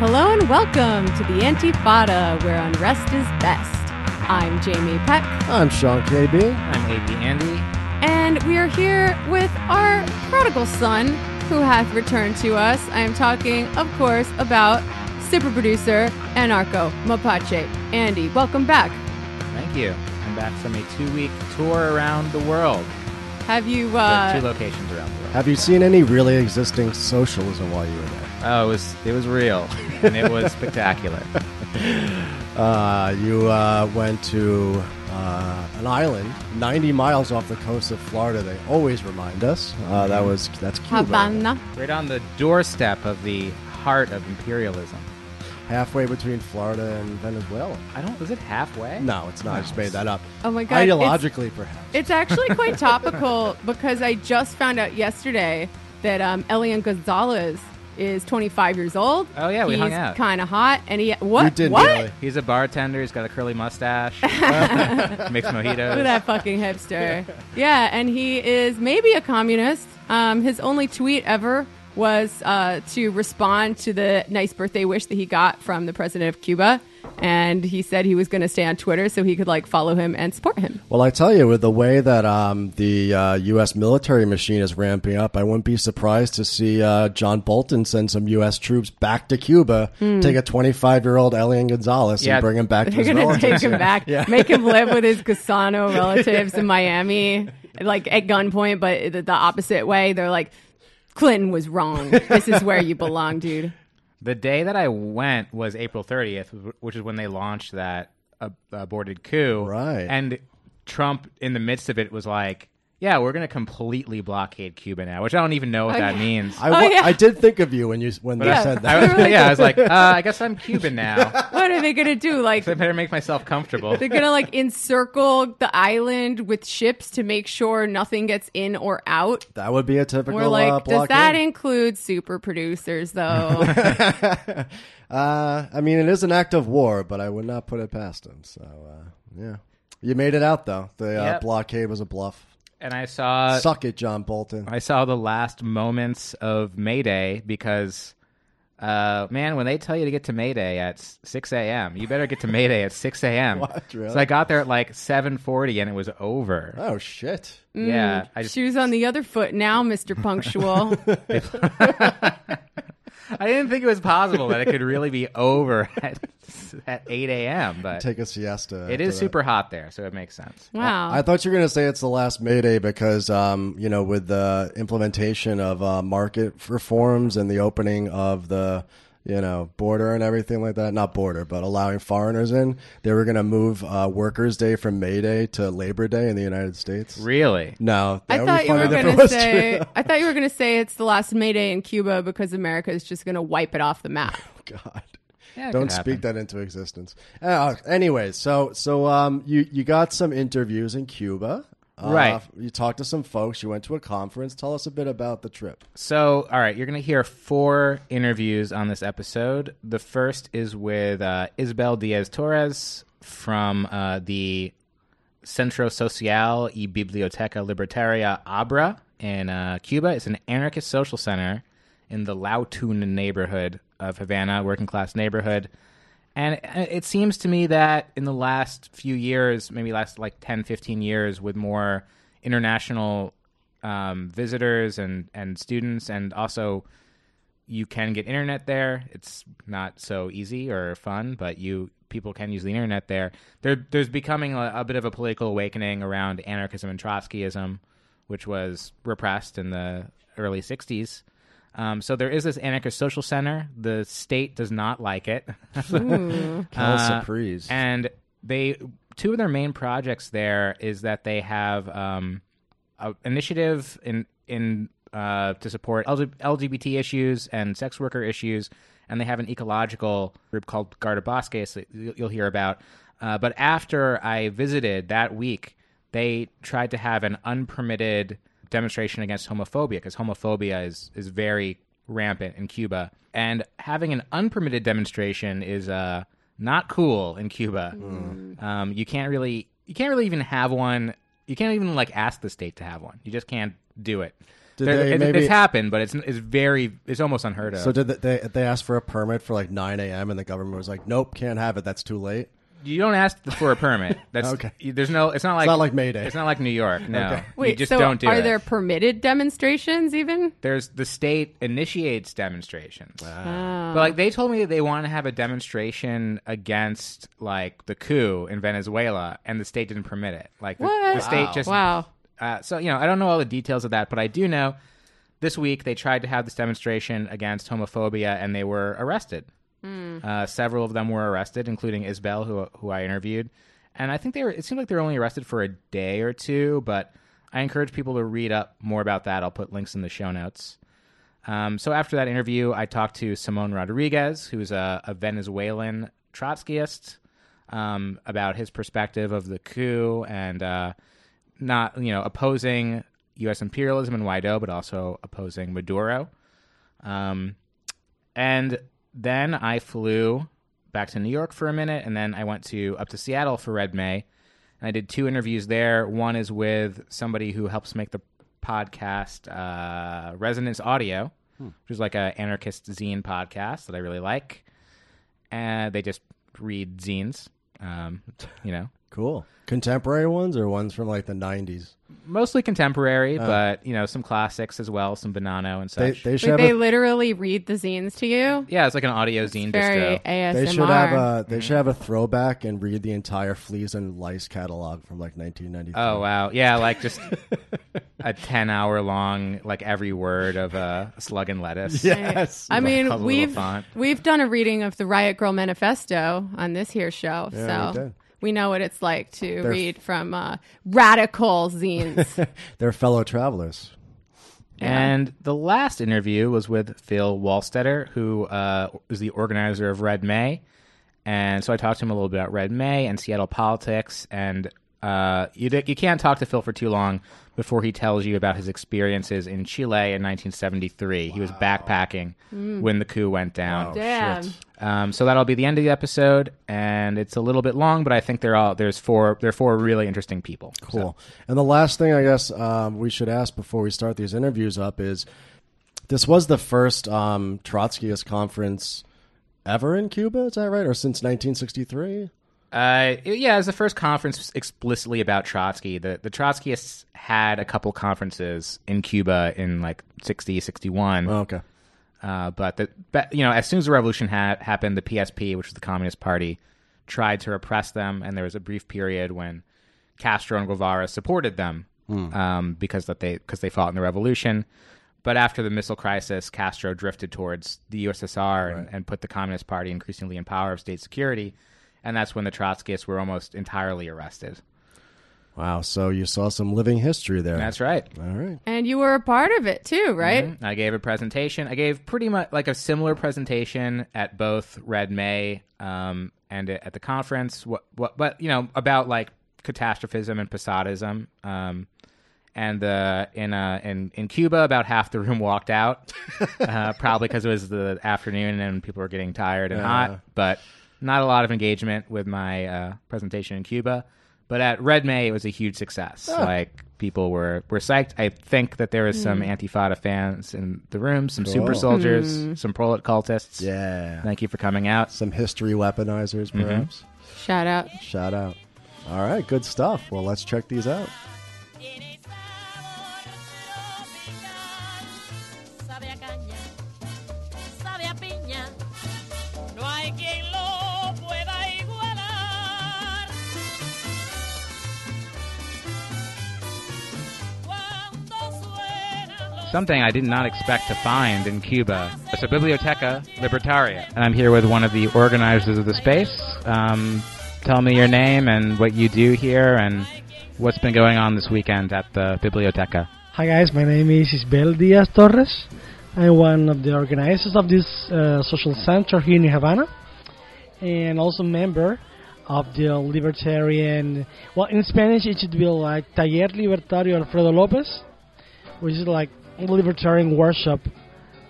Hello and welcome to the Antifada, where unrest is best. I'm Jamie Peck, I'm Sean KB. I'm AP Andy. and we are here with our prodigal son, who hath returned to us. I am talking, of course, about super producer Anarcho Mapache. Andy, welcome back. Thank you. I'm back from a two-week tour around the world. Have you? Uh, two locations around the world. Have you seen any really existing socialism while you were there? Oh, it was it was real, and it was spectacular. Uh, you uh, went to uh, an island 90 miles off the coast of Florida. They always remind us. Uh, that was that's Cuba. Havana. Right on the doorstep of the heart of imperialism. Halfway between Florida and Venezuela. I don't. Was it halfway? No, it's not. I just made that up. Oh my God, it's- Ideologically, perhaps. It's actually quite topical because I just found out yesterday that um, Elian Gonzalez is 25 years old. Oh, yeah, we He's hung out. Kind of hot, and he what? You did what? really. He's a bartender. He's got a curly mustache. Makes mojitos. Look at that fucking hipster. yeah, and he is maybe a communist. Um, his only tweet ever was uh, to respond to the nice birthday wish that he got from the president of Cuba. And he said he was going to stay on Twitter so he could like follow him and support him. Well, I tell you, with the way that um, the uh, U.S. military machine is ramping up, I wouldn't be surprised to see uh, John Bolton send some U.S. troops back to Cuba, take a 25 year old Elian Gonzalez, Yeah. and bring him back They're his going to take him back, Yeah. make him live with his Casano relatives in Miami, like at gunpoint, but the, the opposite way. They're like, Clinton was wrong. This is where you belong, dude. The day that I went was April 30th, which is when they launched that uh, aborted coup. Right. And Trump, in the midst of it, was like, "Yeah, we're going to completely blockade Cuba now," which I don't even know what that yeah. means. I, Oh, yeah. I did think of you when you when they Yeah. said I that. was, yeah, I was like, uh, I guess I'm Cuban now. What are they going to do? Like, I better make myself comfortable. They're gonna like encircle the island with ships to make sure nothing gets in or out. That would be a typical We're like, uh, does blockade. that include super producers though? uh, I mean, it is an act of war, but I would not put it past him. So, uh, yeah. You made it out, though. The uh, Yep. blockade was a bluff. And I saw Suck it, John Bolton. I saw the last moments of Mayday because, uh, man, when they tell you to get to Mayday at 6 a.m., you better get to Mayday at 6 a.m. What, really? So I got there at like 7:40 and it was over. Oh, shit. Yeah, I just Shoes on the other foot now, Mister Punctual. I didn't think it was possible that it could really be over at, at 8 a.m. But Take a siesta. It is that. super hot there, so it makes sense. Wow. I thought you were going to say it's the last Mayday because, um, you know, with the implementation of uh, market reforms and the opening of the, you know, border and everything like that. Not border, but allowing foreigners in. They were going to move uh, Workers' Day from May Day to Labor Day in the United States. Really? No, I thought you were funny if it gonna say. true. I thought you were gonna say it's the last May Day in Cuba because America is just gonna wipe it off the map. God. Yeah, Don't speak happen. that into existence. Uh, anyways, so so um, you you got some interviews in Cuba, uh, Right. You talked to some folks. You went to a conference. Tell us a bit about the trip. So, all right, you're going to hear four interviews on this episode. The first is with uh, Isbel Diaz Torres from uh, the Centro Social y Biblioteca Libertaria Abra in uh, Cuba. It's an anarchist social center in the Lautun neighborhood of Havana, working class neighborhood. And it seems to me that in the last few years, maybe last like 10, 15 years, with more international um, visitors and, and students, and also you can get internet there. It's not so easy or fun, but you people can use the internet there. There there's becoming a, a bit of a political awakening around anarchism and Trotskyism, which was repressed in the early '60s. Um, so there is this anarchist social center. The state does not like it. Cal Uh, Surprise. and they two of their main projects there is that they have um, an initiative in in uh, to support LGBT issues and sex worker issues, and they have an ecological group called Guardabosques that you- you'll hear about. Uh, but after I visited that week, they tried to have an unpermitted demonstration against homophobia because homophobia is is very rampant in Cuba, and having an unpermitted demonstration is uh, not cool in Cuba. Um, you can't really you can't really even have one You can't even like ask the state to have one. You just can't do it. Did There- they it- maybe- it's happened, but it's it's very it's almost unheard of. So did they, they they ask for a permit for like 9 a.m. and the government was like, nope, can't have it. That's too late. You don't ask for a permit. That's Okay. There's no. It's not like it's not like Mayday. It's not like New York. No, Okay. you Wait, just so don't do are it. there permitted demonstrations even? There's the state initiates demonstrations. Oh. But like they told me that they want to have a demonstration against like the coup in Venezuela, and the state didn't permit it. Like the, What? the state Wow. just wow. Uh, so you know, I don't know all the details of that, but I do know this week they tried to have this demonstration against homophobia, and they were arrested. Uh, several of them were arrested, including Isbel, who who I interviewed, and I think they were. It seemed like they were only arrested for a day or two, but I encourage people to read up more about that. I'll put links in the show notes. Um, so after that interview, I talked to Simon Rodriguez, who's a, a Venezuelan Trotskyist, um, about his perspective of the coup and uh, not, you know, opposing U.S. imperialism and Guaido, but also opposing Maduro. Um, and then I flew back to New York for a minute, and then I went to up to Seattle for Red May, and I did two interviews there. One is with somebody who helps make the podcast uh, Resonance Audio, which is like an anarchist zine podcast that I really like. And they just read zines, um, you know, Cool. Contemporary ones or ones from like the 90s? mostly contemporary, but you know, some classics as well, some Bonanno and They, such. they should Wait, have they a, literally read the zines to you? yeah, it's like an audio zine Very distro. ASMR. they should have a they should have a throwback and read the entire Fleas and Lice catalog from like 1993. Oh wow, yeah, like just a ten-hour long, like every word of uh, slug and lettuce. Yes. I mean, we've we've done a reading of the Riot Grrrl Manifesto on this here show, Yeah, we so did. We know what it's like to They're- read from uh, radical zines. They're fellow travelers. And the last interview was with Phil Wohlstetter, who uh, is the organizer of Red May. And so I talked to him a little bit about Red May and Seattle politics. And uh, you, you can't talk to Phil for too long before he tells you about his experiences in Chile in 1973. He was backpacking when the coup went down. Wow. Damn. shit. Um, so that'll be the end of the episode, and it's a little bit long, but I think they're all there's four there are four really interesting people. Cool. And the last thing I guess um, we should ask before we start these interviews up is this was the first um, Trotskyist conference ever in Cuba, is that right? Or since 1963? Uh, yeah, it was the first conference explicitly about Trotsky. The the Trotskyists had a couple conferences in Cuba in like 60, 61. Oh, okay. Uh, but the but, you know, as soon as the revolution ha- happened, the PSP, which was the Communist Party, tried to repress them, and there was a brief period when Castro and Guevara supported them um, because that they because they fought in the revolution. But after the missile crisis, Castro drifted towards the USSR and, and put the Communist Party increasingly in power of state security, and that's when the Trotskyists were almost entirely arrested. Wow. So you saw some living history there. That's right. All right. And you were a part of it too, right? Mhm. I gave a presentation. I gave pretty much like a similar presentation at both Red May um, and at the conference. What, what, but you know about like catastrophism and Posadism. Um, and uh, in uh, in in Cuba, about half the room walked out, uh, probably because it was the afternoon and people were getting tired and Yeah. hot. But not a lot of engagement with my uh, presentation in Cuba. But at Red May, it was a huge success. Ah. Like people were were psyched. I think that there was some hmm. Antifada fans in the room, some super Cool. soldiers, hmm. some prolet cultists. Yeah. Thank you for coming out. Some history weaponizers, mm-hmm. perhaps. Shout out. Shout out. All right. Good stuff. Well, let's check these out. Something I did not expect to find in Cuba. It's a Biblioteca Libertaria. And I'm here with one of the organizers of the space. Um, tell me your name and what you do here and what's been going on this weekend at the Biblioteca. Hi guys, my name is Isbel Diaz Torres. I'm one of the organizers of this uh, social center here in Havana, and also member of the libertarian. Well, in Spanish it should be like Taller Libertario Alfredo Lopez, which is like libertarian workshop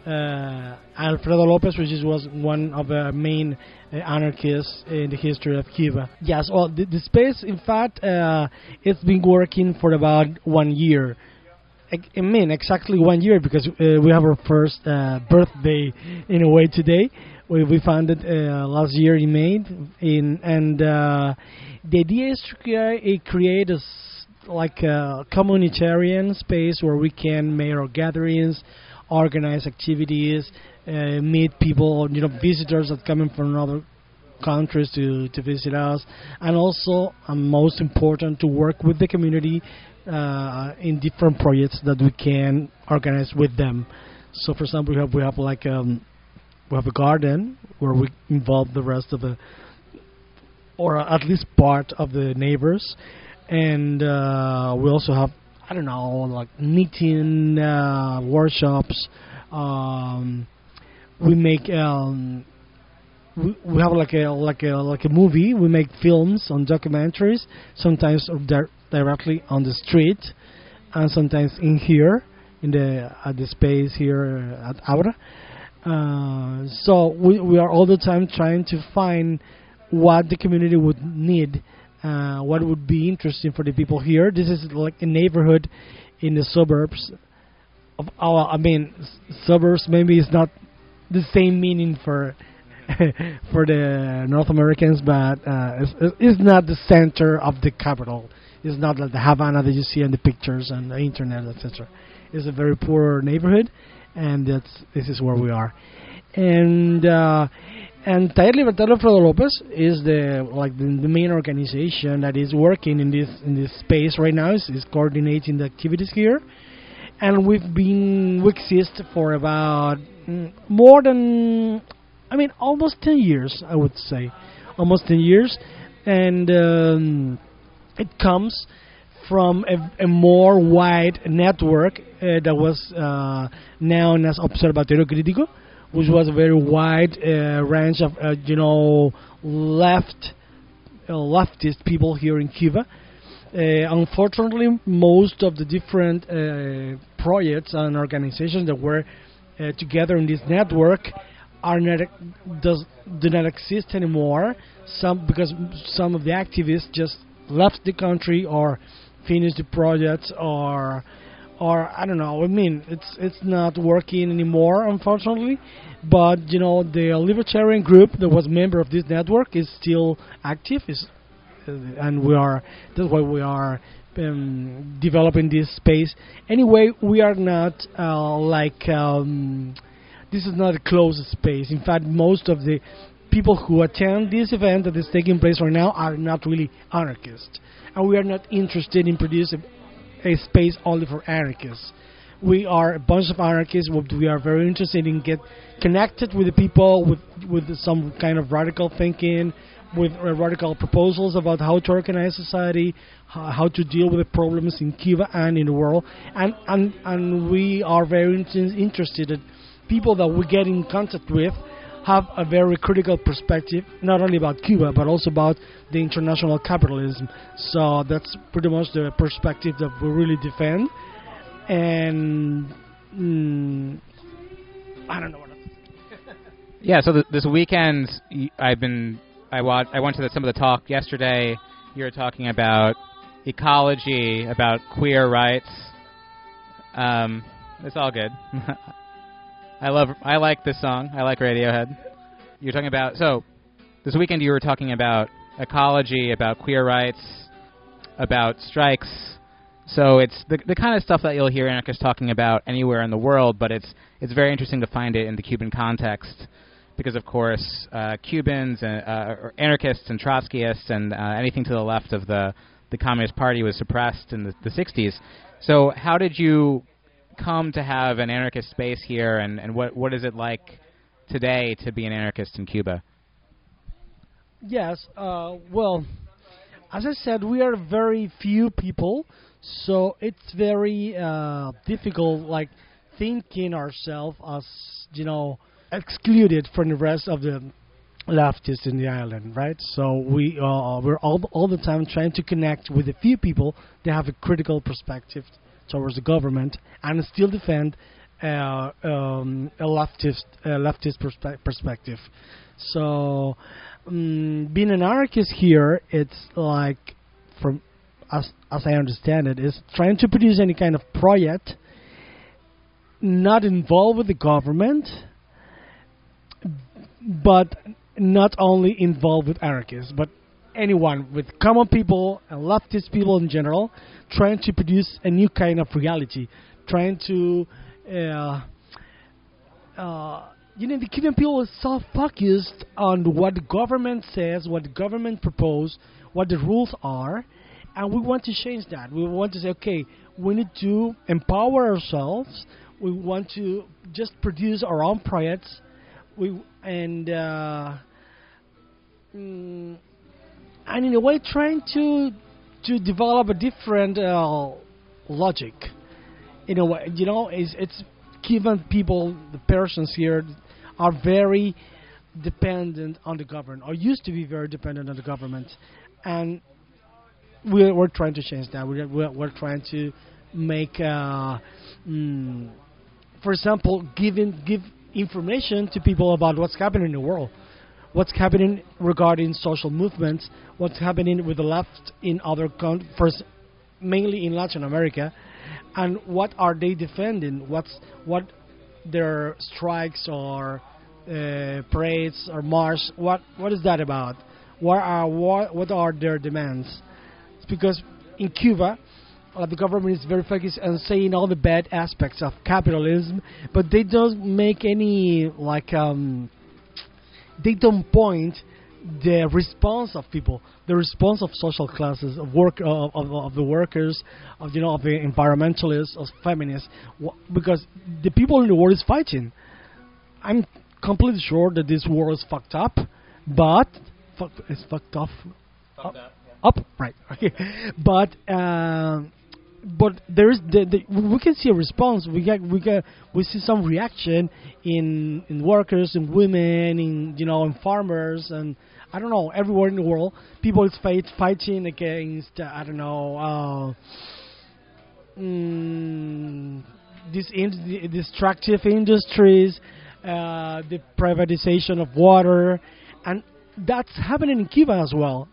uh, Alfredo Lopez, which is, was one of the main uh, anarchists in the history of Cuba. Yes, well, the, the space, in fact, uh, it's been working for about one year. I mean, exactly one year because uh, we have our first uh, birthday in a way today. We, we founded uh, last year in May, in, and the idea is to create, a like a communitarian space where we can make our gatherings, organize activities, uh, meet people, you know, visitors that coming from other countries to, to visit us, and also, and most important, to work with the community uh, in different projects that we can organize with them. So, for example, we have we have like um, we have a garden where we involve the rest of the, or at least part of the neighbors, and uh, we also have I don't know like knitting uh, workshops. Um, we make um, we, we have like a like a like a movie. We make films on documentaries, sometimes di- directly on the street, and sometimes in here in the at the space here at ABRA. Uh, so we we are all the time trying to find what the community would need, uh, what would be interesting for the people here. This is like a neighborhood in the suburbs of our. I mean, suburbs maybe is not the same meaning for for the North Americans, but uh, it's, it's not the center of the capital. It's not like the Havana that you see in the pictures and the internet, etc. It's a very poor neighborhood, and that's this is where we are. And uh, Libertad Alfredo Lopez is the like the, the main organization that is working in this in this space right now. is is coordinating the activities here. And we've been we exist for about mm, more than I mean almost 10 years I would say. Almost 10 years. And um, it comes from a, a more wide network uh, that was uh, known as Observatorio Crítico which was a very wide uh, range of uh, you know left uh, leftist people here in Cuba uh, unfortunately, most of the different uh, projects and organizations that were uh, together in this network are not does do not exist anymore. Some because some of the activists just left the country or finished the projects or or I don't know. I mean, it's it's not working anymore, unfortunately. But you know, the libertarian group that was member of this network is still active. Is uh, and we are that's why we are um, developing this space. Anyway, we are not uh, like um, this is not a closed space. In fact, most of the people who attend this event that is taking place right now are not really anarchists, and we are not interested in producing a space only for anarchists. We are a bunch of anarchists. We are very interested in get connected with the people with with some kind of radical thinking, with uh, radical proposals about how to organize society, how to deal with the problems in Cuba and in the world, and and and we are very interested in people that we get in contact with have a very critical perspective, not only about Cuba but also about the international capitalism. So that's pretty much the perspective that we really defend. And mm, I don't know what. Else. Yeah, so th- this weekend I've been I wa- I went to the, some of the talk yesterday. You were talking about ecology, about queer rights. Um, it's all good. I love I like this song. I like Radiohead. You're talking about so this weekend you were talking about ecology, about queer rights, about strikes. So it's the the kind of stuff that you'll hear anarchists talking about anywhere in the world, but it's it's very interesting to find it in the Cuban context because, of course, uh, Cubans and uh, anarchists and Trotskyists and uh, anything to the left of the the Communist Party was suppressed in the, the 60s. So how did you come to have an anarchist space here, and, and what what is it like today to be an anarchist in Cuba? Yes. Uh, well, as I said, we are very few people, so it's very uh, difficult, like thinking ourselves as you know excluded from the rest of the leftists in the island, right? So we uh, we're all all the time trying to connect with a few people that have a critical perspective towards the government and still defend uh, um, a leftist a leftist perspe- perspective. So, um, being an anarchist here, it's like from as as I understand it, is trying to produce any kind of project not involved with the government, but not only involved with anarchists, but anyone with common people and leftist people in general, trying to produce a new kind of reality, trying to, uh, uh, you know, the Cuban people is so focused on what the government says, what the government propose, what the rules are, and we want to change that. We want to say, okay, we need to empower ourselves. We want to just produce our own projects. We and uh, mm, and in a way trying to to develop a different uh, logic. In a way, you know, it's it's Cuban people, the persons here, are very dependent on the government, or used to be very dependent on the government, and we're, we're trying to change that. We're, we're, we're trying to make, uh, mm, for example, giving give information to people about what's happening in the world, what's happening regarding social movements, what's happening with the left in other countries, mainly in Latin America, and what are they defending? What's what their strikes or uh, parades or march? What what is that about? What are what, what are their demands? It's because in Cuba, uh, the government is very focused on saying all the bad aspects of capitalism, but they don't make any like um, they don't point the response of people, the response of social classes, of work of, of, of the workers, of you know of the environmentalists, of feminists, because the people in the world is fighting. I'm completely sure that this war is fucked up, but fuck, it's fucked off. Up, up, right? Okay, but um, but there is the, the, we can see a response. We get we get we see some reaction in in workers, in women, in you know, in farmers, and I don't know everywhere in the world. People is fight fighting against uh, I don't know. Uh, mm, these in, destructive industries, uh, the privatization of water, and that's happening in Cuba as well.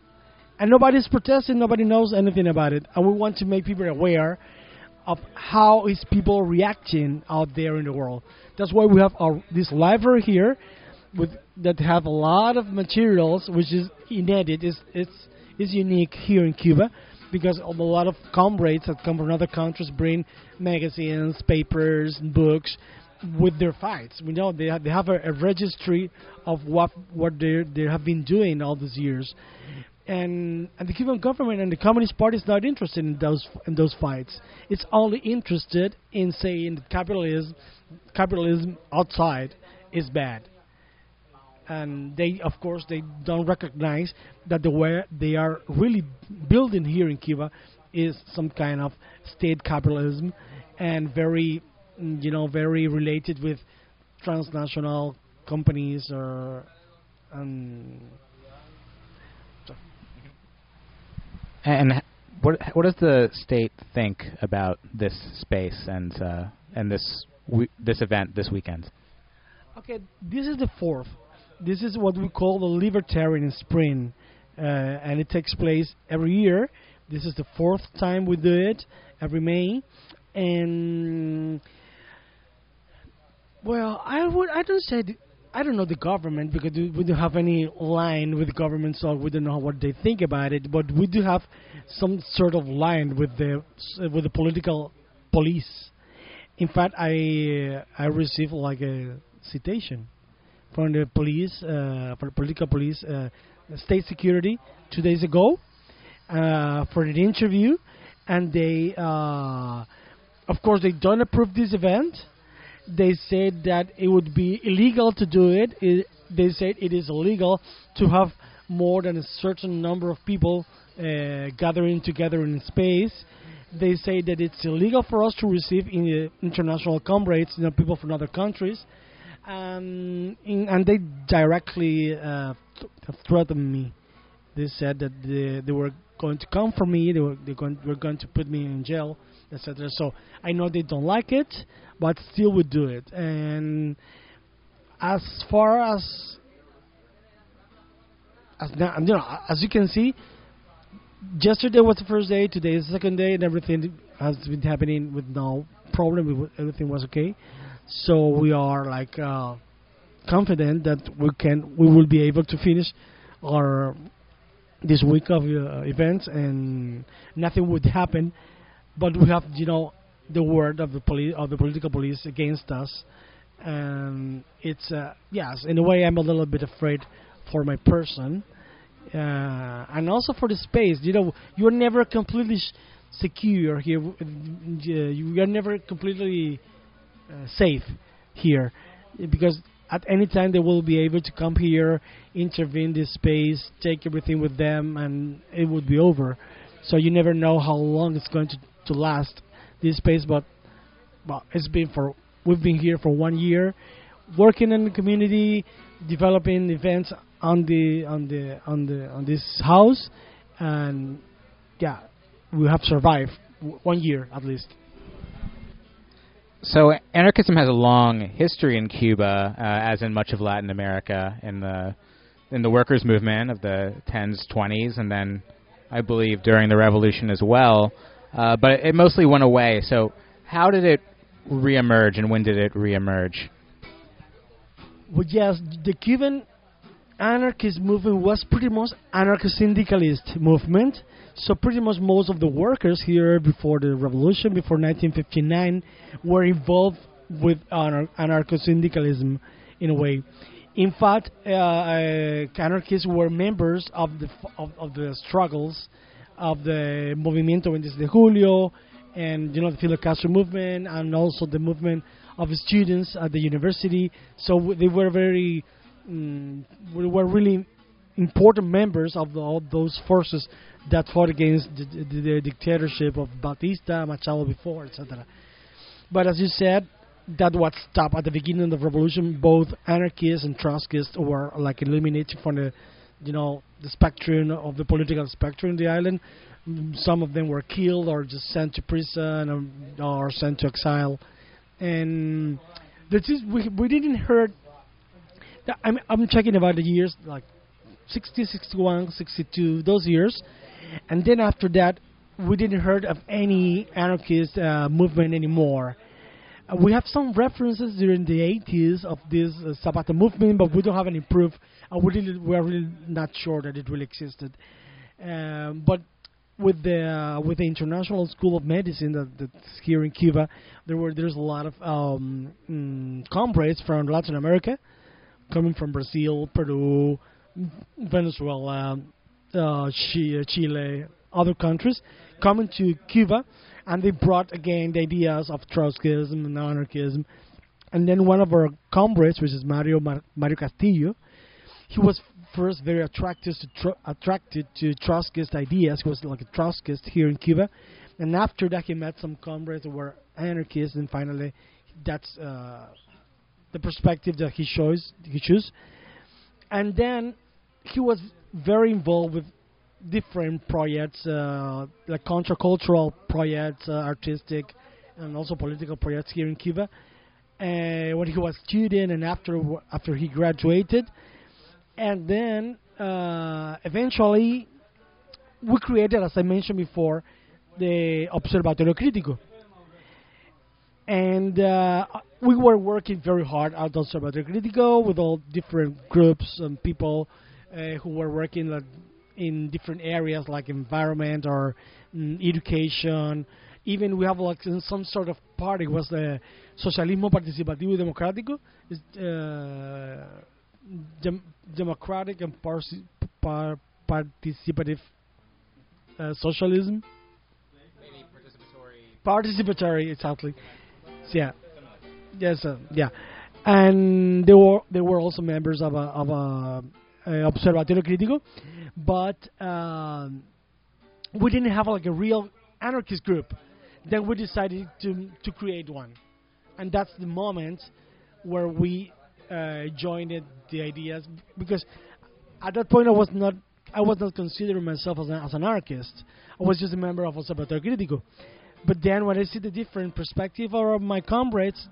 And nobody's protesting, nobody knows anything about it. And we want to make people aware of how is people reacting out there in the world. That's why we have our, this library here with that have a lot of materials which is inedit. It's, it's, it's unique here in Cuba because a lot of comrades that come from other countries bring magazines, papers, and books with their fights. We know they have, they have a, a registry of what what they they have been doing all these years, and and the Cuban government and the Communist Party is not interested in those in those fights. It's only interested in saying that capitalism capitalism outside is bad. And they, of course, they don't recognize that the way they are really building here in Cuba is some kind of state capitalism, and very, you know, very related with transnational companies or, um, And what what does the state think about this space and uh, and this we- this event this weekend? Okay, this is the fourth. This is what we call the Libertarian Spring, uh, and it takes place every year. This is the fourth time we do it every May, and well, I would I don't say I don't know the government because we don't have any line with government, so we don't know what they think about it. But we do have some sort of line with the with the political police. In fact, I I received like a citation from the police, uh, for the political police, uh, state security, two days ago, uh, for an interview, and they, uh, of course, they don't approve this event. They said that it would be illegal to do it. it they said it is illegal to have more than a certain number of people uh, gathering together in space. They say that it's illegal for us to receive in, uh, international comrades, you know, people from other countries um, in, and they directly uh, th- threatened me. They said that they, they were going to come for me. They were they were going to put me in jail, etc. So I know they don't like it, but still we do it. And as far as as now, you know, as you can see, yesterday was the first day, today is the second day, and everything has been happening with no problem. Everything was okay, so we are like uh, confident that we can, we will be able to finish our this week of uh, events, and nothing would happen. But we have, you know, the word of the police of the political police against us, and it's uh, yes, in a way, I'm a little bit afraid for my person, uh, and also for the space. You know, you're never completely sh- secure here. uh, You are never completely uh, safe here because at any time they will be able to come here, intervene this space, take everything with them, and it would be over. So you never know how long it's going to, to last this space. But well, it's been for we've been here for one year, working in the community, developing events on the on the on the on this house, and yeah, we have survived one year at least. So anarchism has a long history in Cuba, uh, as in much of Latin America, in the in the workers' movement of the 10s, 20s, and then I believe during the revolution as well. Uh, but it mostly went away. So how did it reemerge, and when did it reemerge? Well, yes, the Cuban anarchist movement was pretty much anarcho-syndicalist movement. So pretty much most of the workers here before the revolution, before 1959, were involved with anar- anarcho-syndicalism in a way. In fact, uh, uh, anarchists were members of the f- of, of the struggles of the Movimiento 26 de Julio and you know the Fidel Castro movement and also the movement of students at the university. So they were very mm, we were really important members of the, all those forces that fought against the, the, the dictatorship of Batista, Machado before, etc. But as you said, that what stopped at the beginning of the revolution. Both anarchists and Trotskyists were like eliminated from the, you know, the spectrum of the political spectrum in the island. Some of them were killed or just sent to prison or, or sent to exile. And this is we we didn't hear. I'm I'm checking about the years like 60, 61, 62, those years, and then after that, we didn't heard of any anarchist uh, movement anymore. We have some references during the 80s of this uh, movement, but we don't have any proof. Uh, we, really, we are really not sure that it really existed. Um, but with the uh, with the International School of Medicine that, that's here in Cuba, there were there's a lot of um, mm, comrades from Latin America, coming from Brazil, Peru, Venezuela, uh, Chile, other countries, coming to Cuba, and they brought again the ideas of Trotskyism and anarchism. And then one of our comrades, which is Mario Mar- Mario Castillo, he was first very attracted to tro- attracted to Trotskyist ideas. He was like a Trotskyist here in Cuba, and after that he met some comrades who were anarchists, and finally that's uh, the perspective that he shows he chose. And then he was very involved with different projects, uh, like countercultural projects, uh, artistic, and also political projects here in Cuba. Uh, when he was student and after after he graduated, and then uh, eventually we created, as I mentioned before, the Observatorio Crítico. And uh, we were working very hard at the Observatorio Crítico with all different groups and people uh, who were working like, in different areas like environment or mm, education. Even we have like some sort of party was the Socialismo Participativo y Democrático, uh, dem- democratic and parsi- par- participative uh, socialism. Participatory, Participatory, exactly. Yeah, yes, uh, yeah, and they were they were also members of a of a, Observatorio Crítico, but um, we didn't have like a real anarchist group. Then we decided to to create one, and that's the moment where we uh, joined the ideas because at that point I was not I was not considering myself as, a, as an anarchist. I was just a member of Observatorio Crítico. but then when I see the different perspective of my comrades,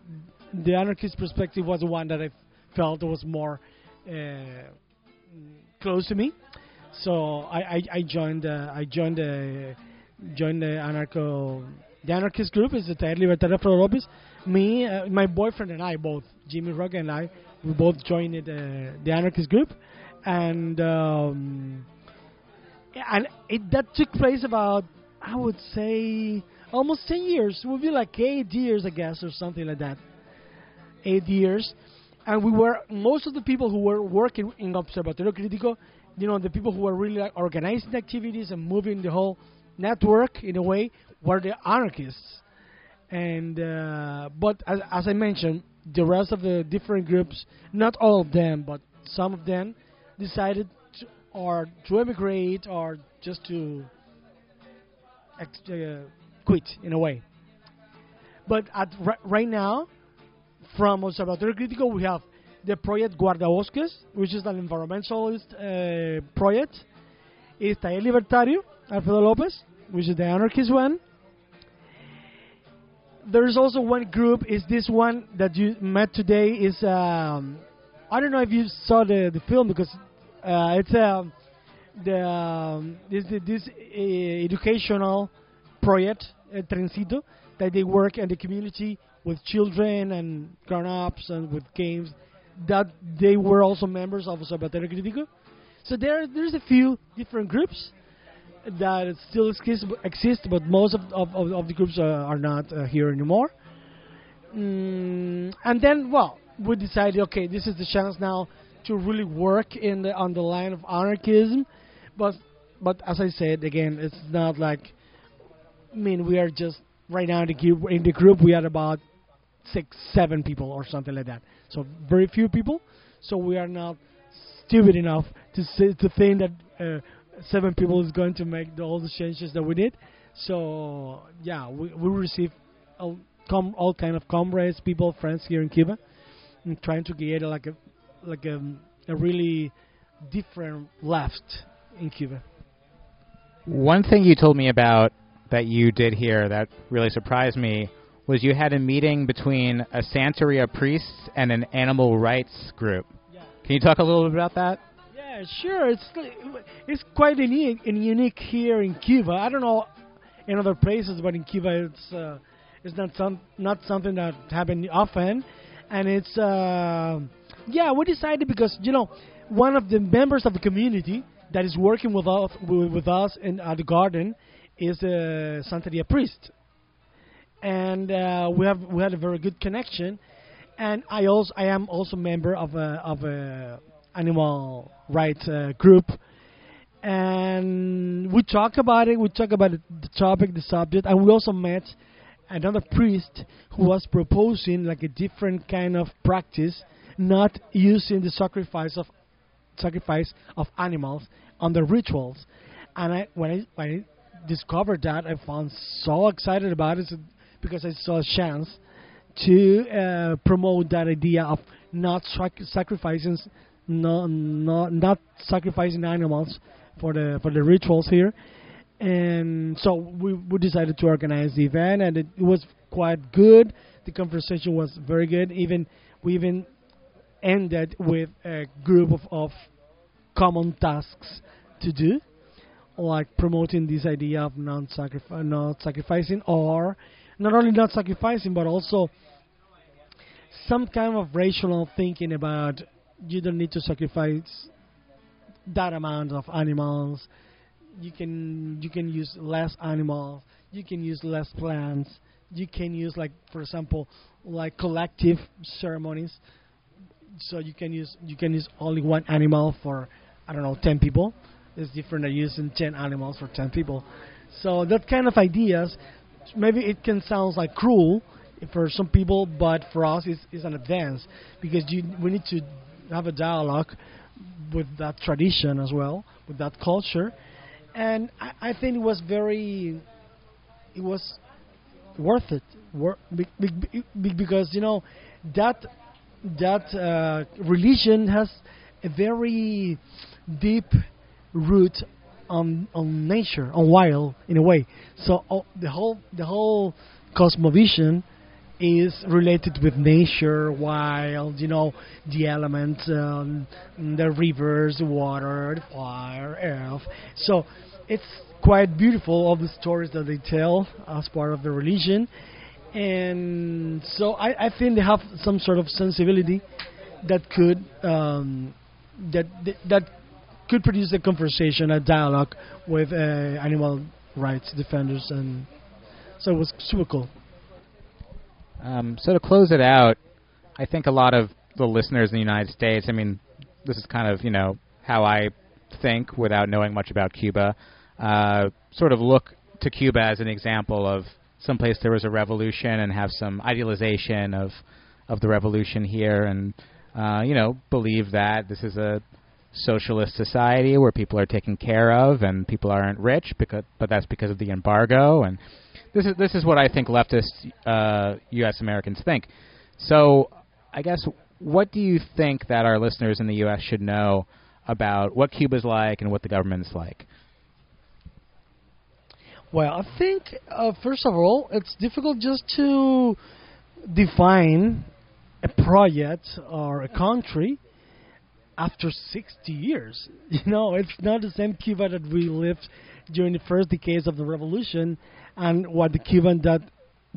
the anarchist perspective was the one that I felt was more uh, close to me. So I, I, I joined uh, I joined the joined the anarcho the anarchist group is the Taller Alfredo Lopez. Me, uh, my boyfriend and I both Jimmy Roque and I we both joined uh, the anarchist group, and um, and it, that took place about I would say almost ten years. It would be like eight years, I guess, or something like that. Eight years, and we were most of the people who were working in Observatorio Crítico, you know, the people who were really like, organizing activities and moving the whole network in a way were the anarchists. And uh, but as, as I mentioned, the rest of the different groups, not all of them, but some of them, decided to, or to emigrate or just to uh, quit in a way. But at ri- right now, from Observatorio Crítico, we have the project Guardabosques, which is an environmentalist uh, project. Is Taller Libertario, Alfredo Lopez, which is the anarchist one. There's also one group. Is this one that you met today? Is um, I don't know if you saw the the film because uh, it's um, the um, this this uh, educational project uh, Trencito that they work in the community with children and grown-ups and with games that they were also members of Observatorio Crítico. So there there's a few different groups that still exist, but most of, of, of, of the groups uh, are not uh, here anymore. Mm, and then, well, we decided, okay, this is the chance now to really work in the on the line of anarchism, but but as I said again, it's not like I mean we are just right now in the group in the group we are about six seven people or something like that, so very few people. So we are not stupid enough to say, to think that uh, seven people is going to make the, all the changes that we need. So yeah, we we receive all, com- all kind of comrades, people, friends here in Cuba, and trying to create like a like a, a really different left in Cuba. One thing you told me about that you did here that really surprised me was you had a meeting between a Santeria priest and an animal rights group. Can you talk a little bit about that? Yeah, sure. It's it's quite unique and unique here in Cuba. I don't know in other places, but in Cuba, it's uh, it's not some not something that happens often, and it's uh, yeah. We decided because you know one of the members of the community that is working with us with, with us in at the garden is a Santeria priest, and uh, we have we had a very good connection. And I also I am also member of a of a animal rights uh, group, and we talk about it. We talk about it, the topic, the subject, and we also met another priest who was proposing like a different kind of practice, not using the sacrifice of sacrifice of animals on the rituals. And I when I when I discovered that, I found so excited about it because I saw a chance to uh, promote that idea of not sac- sacrificing no, no, not sacrificing animals for the for the rituals here. And so we, we decided to organize the event, and it, it was quite good. The conversation was very good. Even we even ended with a group of, of common tasks to do, like promoting this idea of non-sacrifice, not sacrificing, or not only not sacrificing, but also some kind of rational thinking about you don't need to sacrifice that amount of animals. You can you can use less animals. You can use less plants. You can use like for example like collective ceremonies. So you can use you can use only one animal for I don't know ten people. It's different than using ten animals for ten people. So that kind of ideas, maybe it can sound like cruel for some people, but for us it's, it's an advance because you, we need to have a dialogue with that tradition as well, with that culture, and I, I think it was very, it was worth it, wor- be, be, be, because you know that that uh, religion has a very deep root on on nature, on wild in a way. So all, the whole the whole cosmovision is related with nature, wild, you know, the elements, um, the rivers, water, fire, earth. So it's quite beautiful all the stories that they tell as part of the religion, and so I, I think they have some sort of sensibility that could um, that- that could produce a conversation, a dialogue with uh, animal rights defenders, and so it was super cool. Um, so to close it out, I think a lot of the listeners in the United States. I mean, this is kind of you know how I think without knowing much about Cuba. Uh, sort of look to Cuba as an example of someplace there was a revolution and have some idealization of of the revolution here, and uh, you know believe that this is a socialist society where people are taken care of and people aren't rich because but that's because of the embargo and this is this is what I think leftist uh, U.S. Americans think. So, I guess what do you think that our listeners in the U.S. should know about what Cuba's like and what the government's like? Well, I think uh, first of all, it's difficult just to define a project or a country after 60 years. You know, it's not the same Cuba that we lived during the first decades of the revolution and what the Cuban that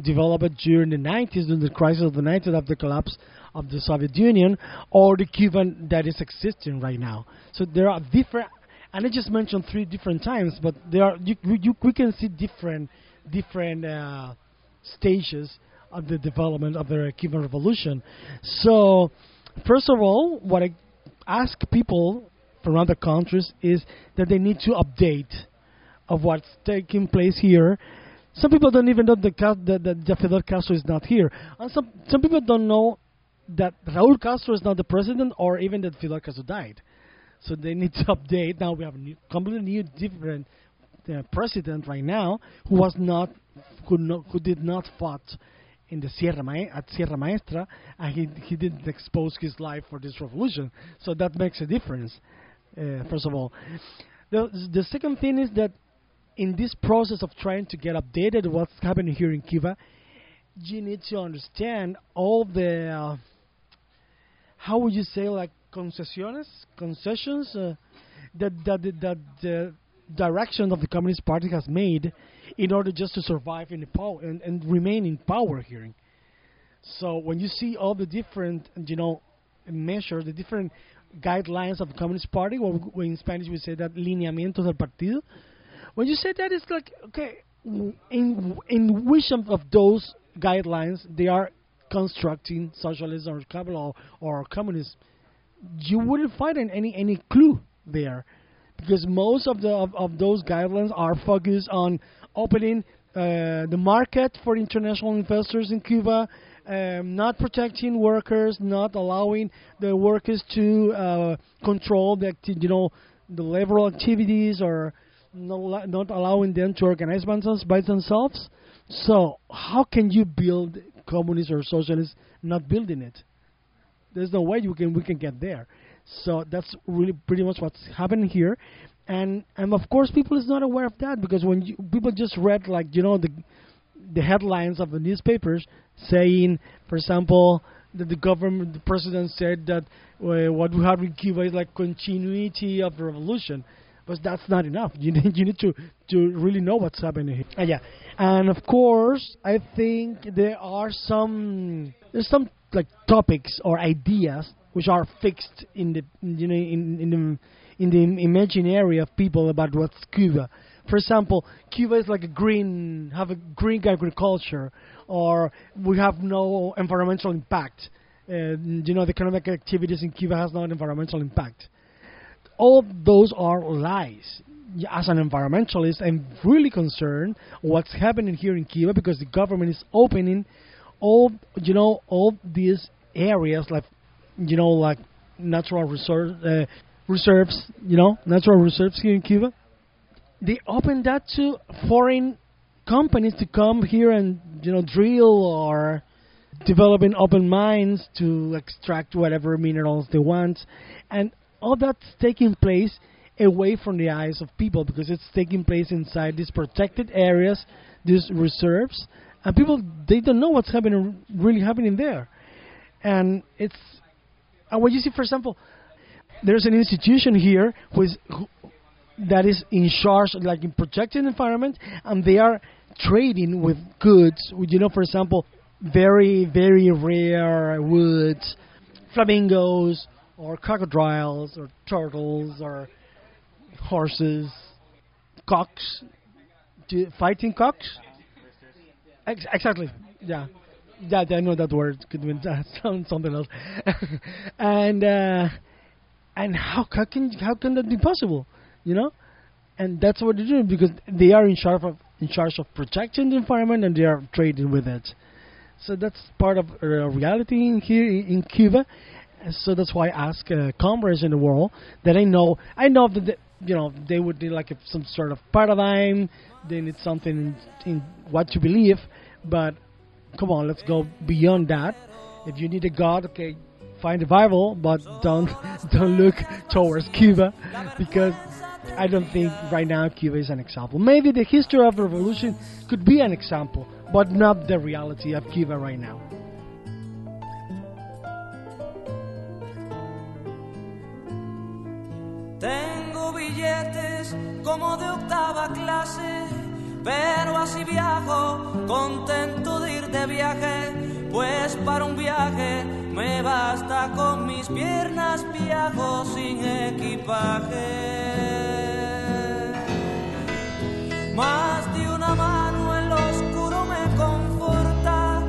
developed during the 90s, during the crisis of the 90s after the collapse of the Soviet Union, or the Cuban that is existing right now. So there are different, and I just mentioned three different times, but there are you, you, we can see different different uh, stages of the development of the Cuban Revolution. So, first of all, what I ask people from other countries is that they need to update of what's taking place here. Some people don't even know the, that that that Fidel Castro is not here, and some some people don't know that Raúl Castro is not the president, or even that Fidel Castro died. So they need to update. Now we have a new, completely new, different uh, president right now who was not who, no, who did not fought in the Sierra Ma- at Sierra Maestra, and he he didn't expose his life for this revolution. So that makes a difference. Uh, first of all, the the second thing is that in this process of trying to get updated what's happening here in Cuba, you need to understand all the uh, how would you say like concesiones concessions uh, that that that the direction of the Communist Party has made in order just to survive in the power and, and remain in power here. So when you see all the different you know measures, the different guidelines of the Communist Party, or in Spanish we say that lineamientos del partido. When you say that, it's like okay, in in which of, those guidelines they are constructing socialism or capital or, or communism, you wouldn't find any any clue there, because most of the of, of those guidelines are focused on opening uh, the market for international investors in Cuba, um, not protecting workers, not allowing the workers to uh, control the you know the liberal activities or not, not allowing them to organize by themselves. So how can you build communist or socialist not building it? There's no way you can we can get there. So that's really pretty much what's happening here, and and of course people is not aware of that because when you, people just read like you know the the headlines of the newspapers saying, for example, that the government, the president said that uh, what we have in Cuba is like continuity of the revolution. But that's not enough. You need you need to to really know what's happening here. Uh, yeah, and of course, I think there are some there's some like topics or ideas which are fixed in the you know in in the in the imaginary of people about what's Cuba. For example, Cuba is like a green, have a green agriculture, or we have no environmental impact. Uh, you know, the economic activities in Cuba has no environmental impact. All those are lies. As an environmentalist, I'm really concerned what's happening here in Cuba because the government is opening all, you know, all these areas like, you know, like natural reserve, uh, reserves, you know, natural reserves here in Cuba. They open that to foreign companies to come here and you know drill or developing open mines to extract whatever minerals they want. And all that's taking place away from the eyes of people because it's taking place inside these protected areas, these reserves, and people they don't know what's happening really happening there, and it's and what you see, for example, there's an institution here who is who, that is in charge, like in protecting environment, and they are trading with goods. You know, for example, very very rare woods, flamingos or crocodiles or turtles or horses, cocks, fighting cocks. Ex- exactly. Yeah. Yeah, I know that word could mean something else. and uh, and how, how can how can that be possible? You know, and that's what they're doing because they are in charge of in charge of protecting the environment and they are trading with it. So that's part of uh, reality in here in Cuba. So that's why I ask uh, comrades in the world that I know. I know that the, you know they would need like a, some sort of paradigm. They need something in, in what to believe, but come on, let's go beyond that. If you need a god, okay, find the Bible, but don't don't look towards Cuba because I don't think right now Cuba is an example. Maybe the history of revolution could be an example, but not the reality of Cuba right now. Tengo billetes como de octava clase, pero así viajo, contento de ir de viaje, pues para un viaje me basta con mis piernas, viajo sin equipaje. Más de una mano en lo oscuro me conforta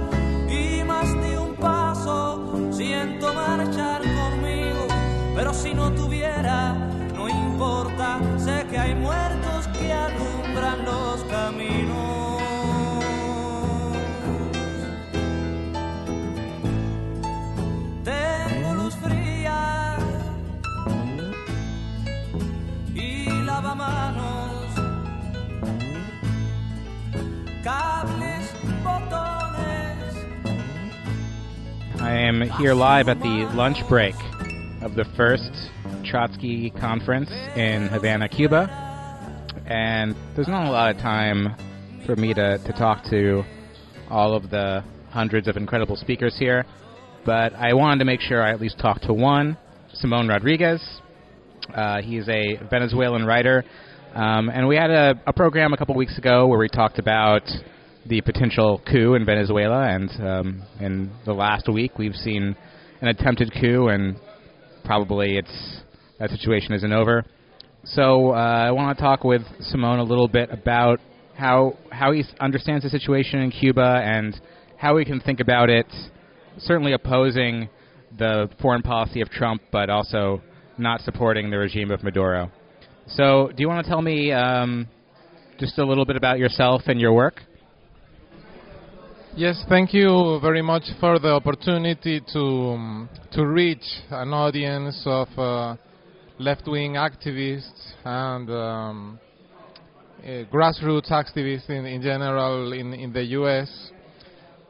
y más de un paso siento marchar conmigo. Pero si no tuviera, no importa, sé que hay muertos que alumbran los caminos. I am here live at the lunch break of the first Trotsky conference in Havana, Cuba. And there's not a lot of time for me to, to talk to all of the hundreds of incredible speakers here. But I wanted to make sure I at least talked to one, Simon Rodriguez. Uh, he is a Venezuelan writer. Um, and we had a, a program a couple weeks ago where we talked about the potential coup in Venezuela. And um, in the last week, we've seen an attempted coup, and probably it's that situation isn't over. So uh, I want to talk with Simone a little bit about how how he understands the situation in Cuba and how we can think about it. Certainly opposing the foreign policy of Trump, but also not supporting the regime of Maduro. So, do you want to tell me um, just a little bit about yourself and your work? Yes, thank you very much for the opportunity to um, to reach an audience of uh, left-wing activists and um, uh, grassroots activists in, in general in, in the U.S.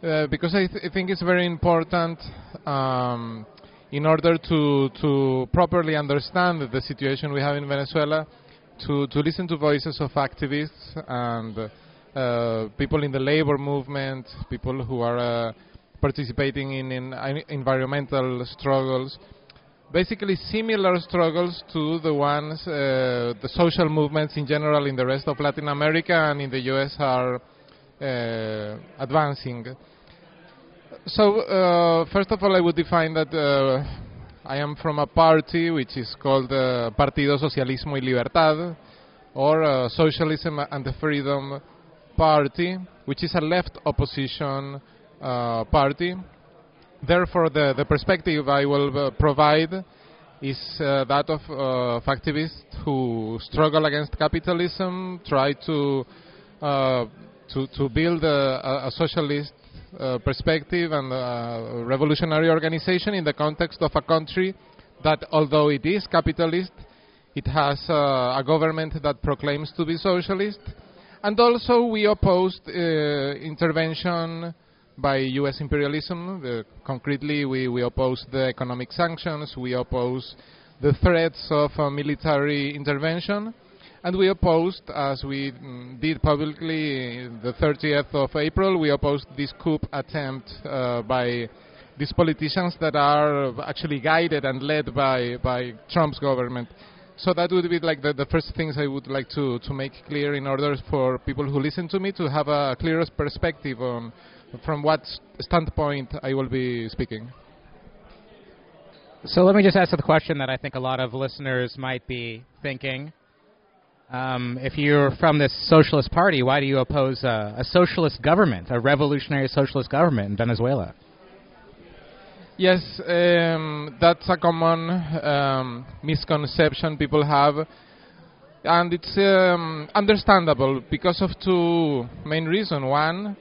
Uh, because I, th- I think it's very important um, in order to to properly understand the situation we have in Venezuela, to to listen to voices of activists and uh, people in the labor movement, people who are uh, participating in, in environmental struggles, basically similar struggles to the ones uh, the social movements in general in the rest of Latin America and in the US are uh, advancing. So, uh, first of all, I would define that uh, I am from a party which is called uh, Partido Socialismo y Libertad, or uh, Socialism and the Freedom Party, which is a left opposition uh, party. Therefore, the, the perspective I will uh, provide is that of, activists who struggle against capitalism, try to to, to build a, a- socialist perspective and a revolutionary organization in the context of a country that, although it is capitalist, it has uh, a government that proclaims to be socialist. And also, we opposed uh, intervention by U.S. imperialism. Uh, concretely, we, we oppose the economic sanctions, we oppose the threats of a military intervention. And we opposed, as we mm, did publicly the 30th of April, we opposed this coup attempt uh, by these politicians that are actually guided and led by, by Trump's government. So that would be like the, the first things I would like to, to make clear in order for people who listen to me to have a clearer perspective on from what standpoint I will be speaking. So let me just ask the question that I think a lot of listeners might be thinking. Um, if you're from this socialist party, why do you oppose a, a socialist government, a revolutionary socialist government in Venezuela? Yes, um, that's a common um, misconception people have, and it's um, understandable because of two main reasons. One,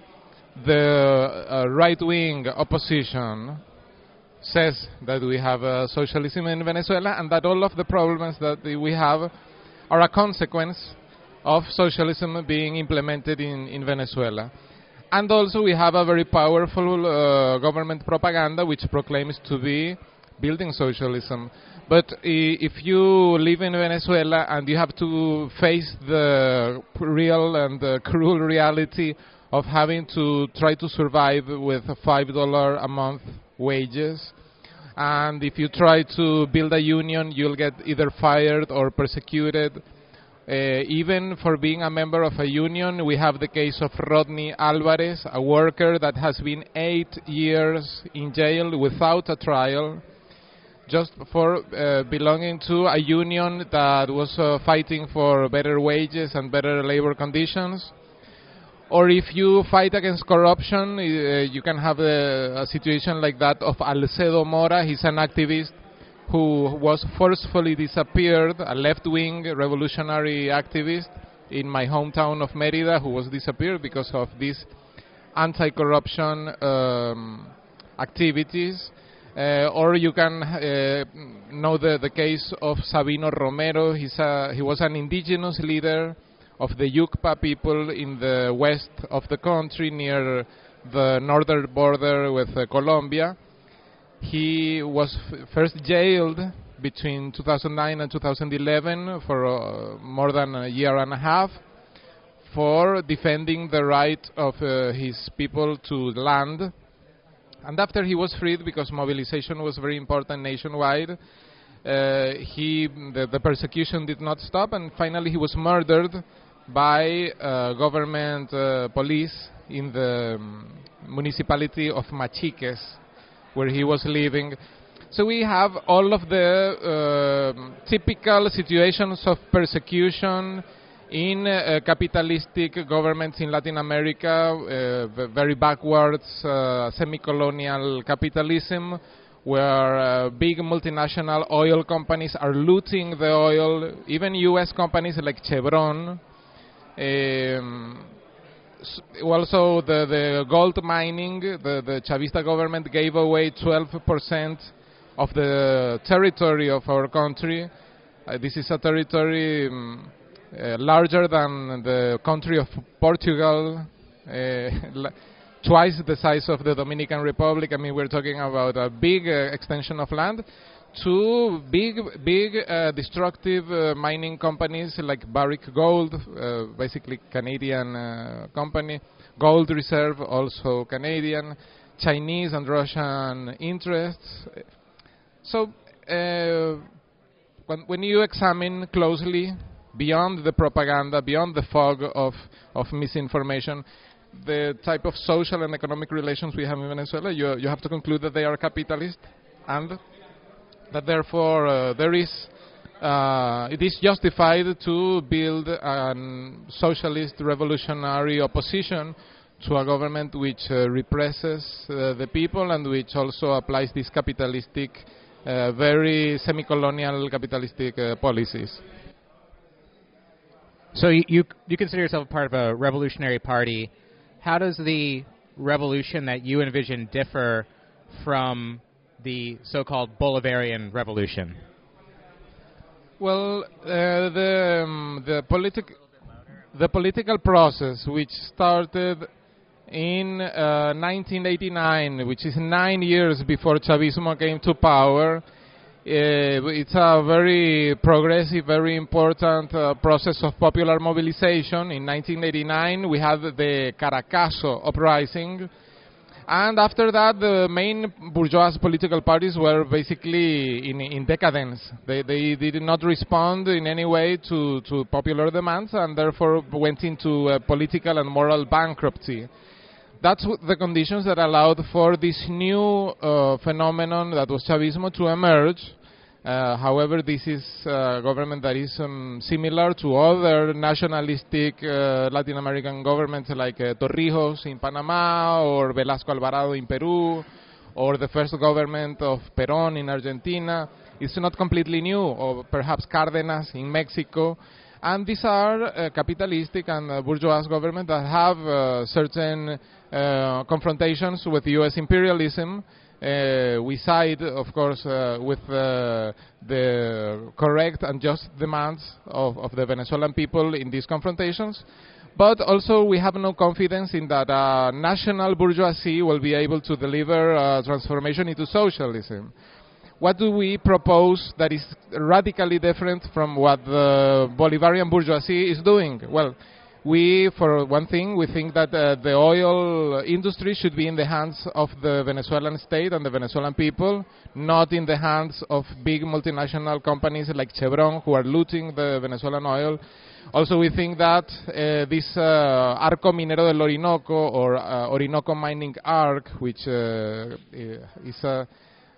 the uh, right-wing opposition says that we have uh, socialism in Venezuela and that all of the problems that we have are a consequence of socialism being implemented in, in Venezuela. And also, we have a very powerful uh, government propaganda which proclaims to be building socialism. But if you live in Venezuela and you have to face the real and uh, cruel reality of having to try to survive with a $5 a month wages, and if you try to build a union, you'll get either fired or persecuted. Uh, even for being a member of a union, we have the case of Rodney Alvarez, a worker that has been eight years in jail without a trial, just for uh, belonging to a union that was uh, fighting for better wages and better labor conditions. Or if you fight against corruption, uh, you can have a, a situation like that of Alcedo Mora. He's an activist who was forcefully disappeared, a left-wing revolutionary activist in my hometown of Merida, who was disappeared because of these anti-corruption um, activities. Uh, or you can uh, know the, the case of Sabino Romero. He's a, he was an indigenous leader of the Yucpa people in the west of the country near the northern border with uh, Colombia. He was f- first jailed between 2009 and 2011 for uh, more than a year and a half for defending the right of uh, his people to land. And after he was freed, because mobilization was very important nationwide, uh, he the, the persecution did not stop, and finally he was murdered by uh, government uh, police in the um, municipality of Machiques, where he was living. So we have all of the um typical situations of persecution in uh, capitalistic governments in Latin America, uh, very backwards uh, semi-colonial capitalism, where uh, big multinational oil companies are looting the oil, even U.S. companies like Chevron. Um, also, the, the gold mining, the, the Chavista government gave away 12% of the territory of our country. Uh, this is a territory um, uh, larger than the country of Portugal, uh, twice the size of the Dominican Republic. I mean, we're talking about a big uh, extension of land. Two big, big uh, destructive uh, mining companies like Barrick Gold, uh, basically Canadian uh, company, Gold Reserve, also Canadian, Chinese and Russian interests. So, uh, when, when you examine closely beyond the propaganda, beyond the fog of, of misinformation, the type of social and economic relations we have in Venezuela, you, you have to conclude that they are capitalist and that therefore uh, there is uh, it is justified to build a socialist revolutionary opposition to a government which uh, represses uh, the people and which also applies these capitalistic, uh, very semi-colonial capitalistic uh, policies. So you, you you consider yourself a part of a revolutionary party. How does the revolution that you envision differ from the so-called Bolivarian revolution? Well, uh, the um, the politic the political process, which started in uh, 1989, which is nine years before Chavismo came to power, it's a very progressive, very important uh, process of popular mobilization. In 1989, we had the Caracazo uprising, and after that, the main bourgeois political parties were basically in, in decadence. They, they did not respond in any way to, to popular demands and therefore went into political and moral bankruptcy. That's the conditions that allowed for this new uh, phenomenon that was Chavismo to emerge. Uh, however, this is a government that is um, similar to other nationalistic uh, Latin American governments like uh, Torrijos in Panama or Velasco Alvarado in Peru or the first government of Perón in Argentina. It's not completely new, or perhaps Cárdenas in Mexico. And these are uh, capitalistic and uh, bourgeois governments that have uh, certain uh, confrontations with U.S. imperialism. Uh, we side, of course, uh, with uh, the correct and just demands of, of the Venezuelan people in these confrontations. But also, we have no confidence in that uh, national bourgeoisie will be able to deliver uh, transformation into socialism. What do we propose that is radically different from what the Bolivarian bourgeoisie is doing? Well, we, for one thing, we think that uh, the oil industry should be in the hands of the Venezuelan state and the Venezuelan people, not in the hands of big multinational companies like Chevron who are looting the Venezuelan oil. Also, we think that uh, this uh, Arco Minero del Orinoco or uh, Orinoco Mining Arc, which uh, is a,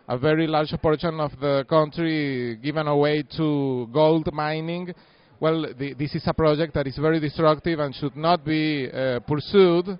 a very large portion of the country given away to gold mining, well, the, this is a project that is very destructive and should not be uh, pursued.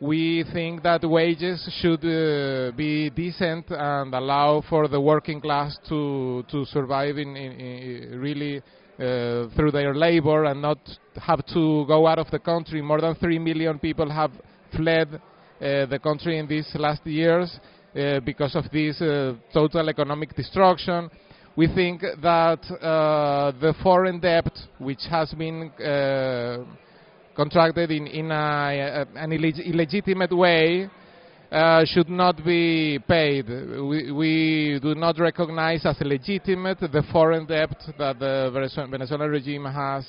We think that wages should uh, be decent and allow for the working class to to survive in, in, in really uh, through their labor and not have to go out of the country. More than three million people have fled uh, the country in these last years uh, because of this uh, total economic destruction we think that uh, the foreign debt, which has been uh, contracted in, in a, a, an illeg- illegitimate way, uh, should not be paid. We, we do not recognize as legitimate the foreign debt that the Venezuelan Venezuelan regime has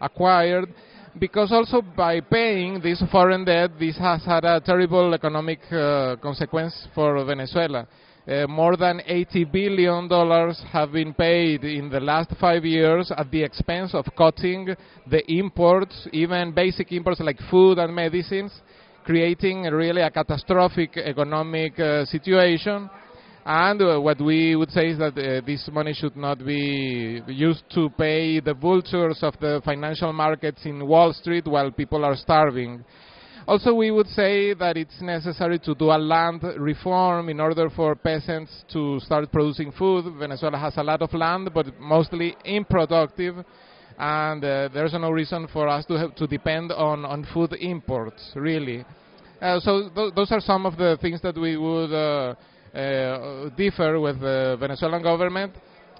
acquired because also by paying this foreign debt, this has had a terrible economic uh, consequence for Venezuela. Uh, more than 80 billion dollars have been paid in the last five years at the expense of cutting the imports, even basic imports like food and medicines, creating really a catastrophic economic uh, situation. And uh, what we would say is that uh, this money should not be used to pay the vultures of the financial markets in Wall Street while people are starving. Also, we would say that it's necessary to do a land reform in order for peasants to start producing food. Venezuela has a lot of land, but mostly unproductive, and uh, there's no reason for us to have to depend on, on food imports, really. Uh, so th- those are some of the things that we would uh, uh, differ with the Venezuelan government.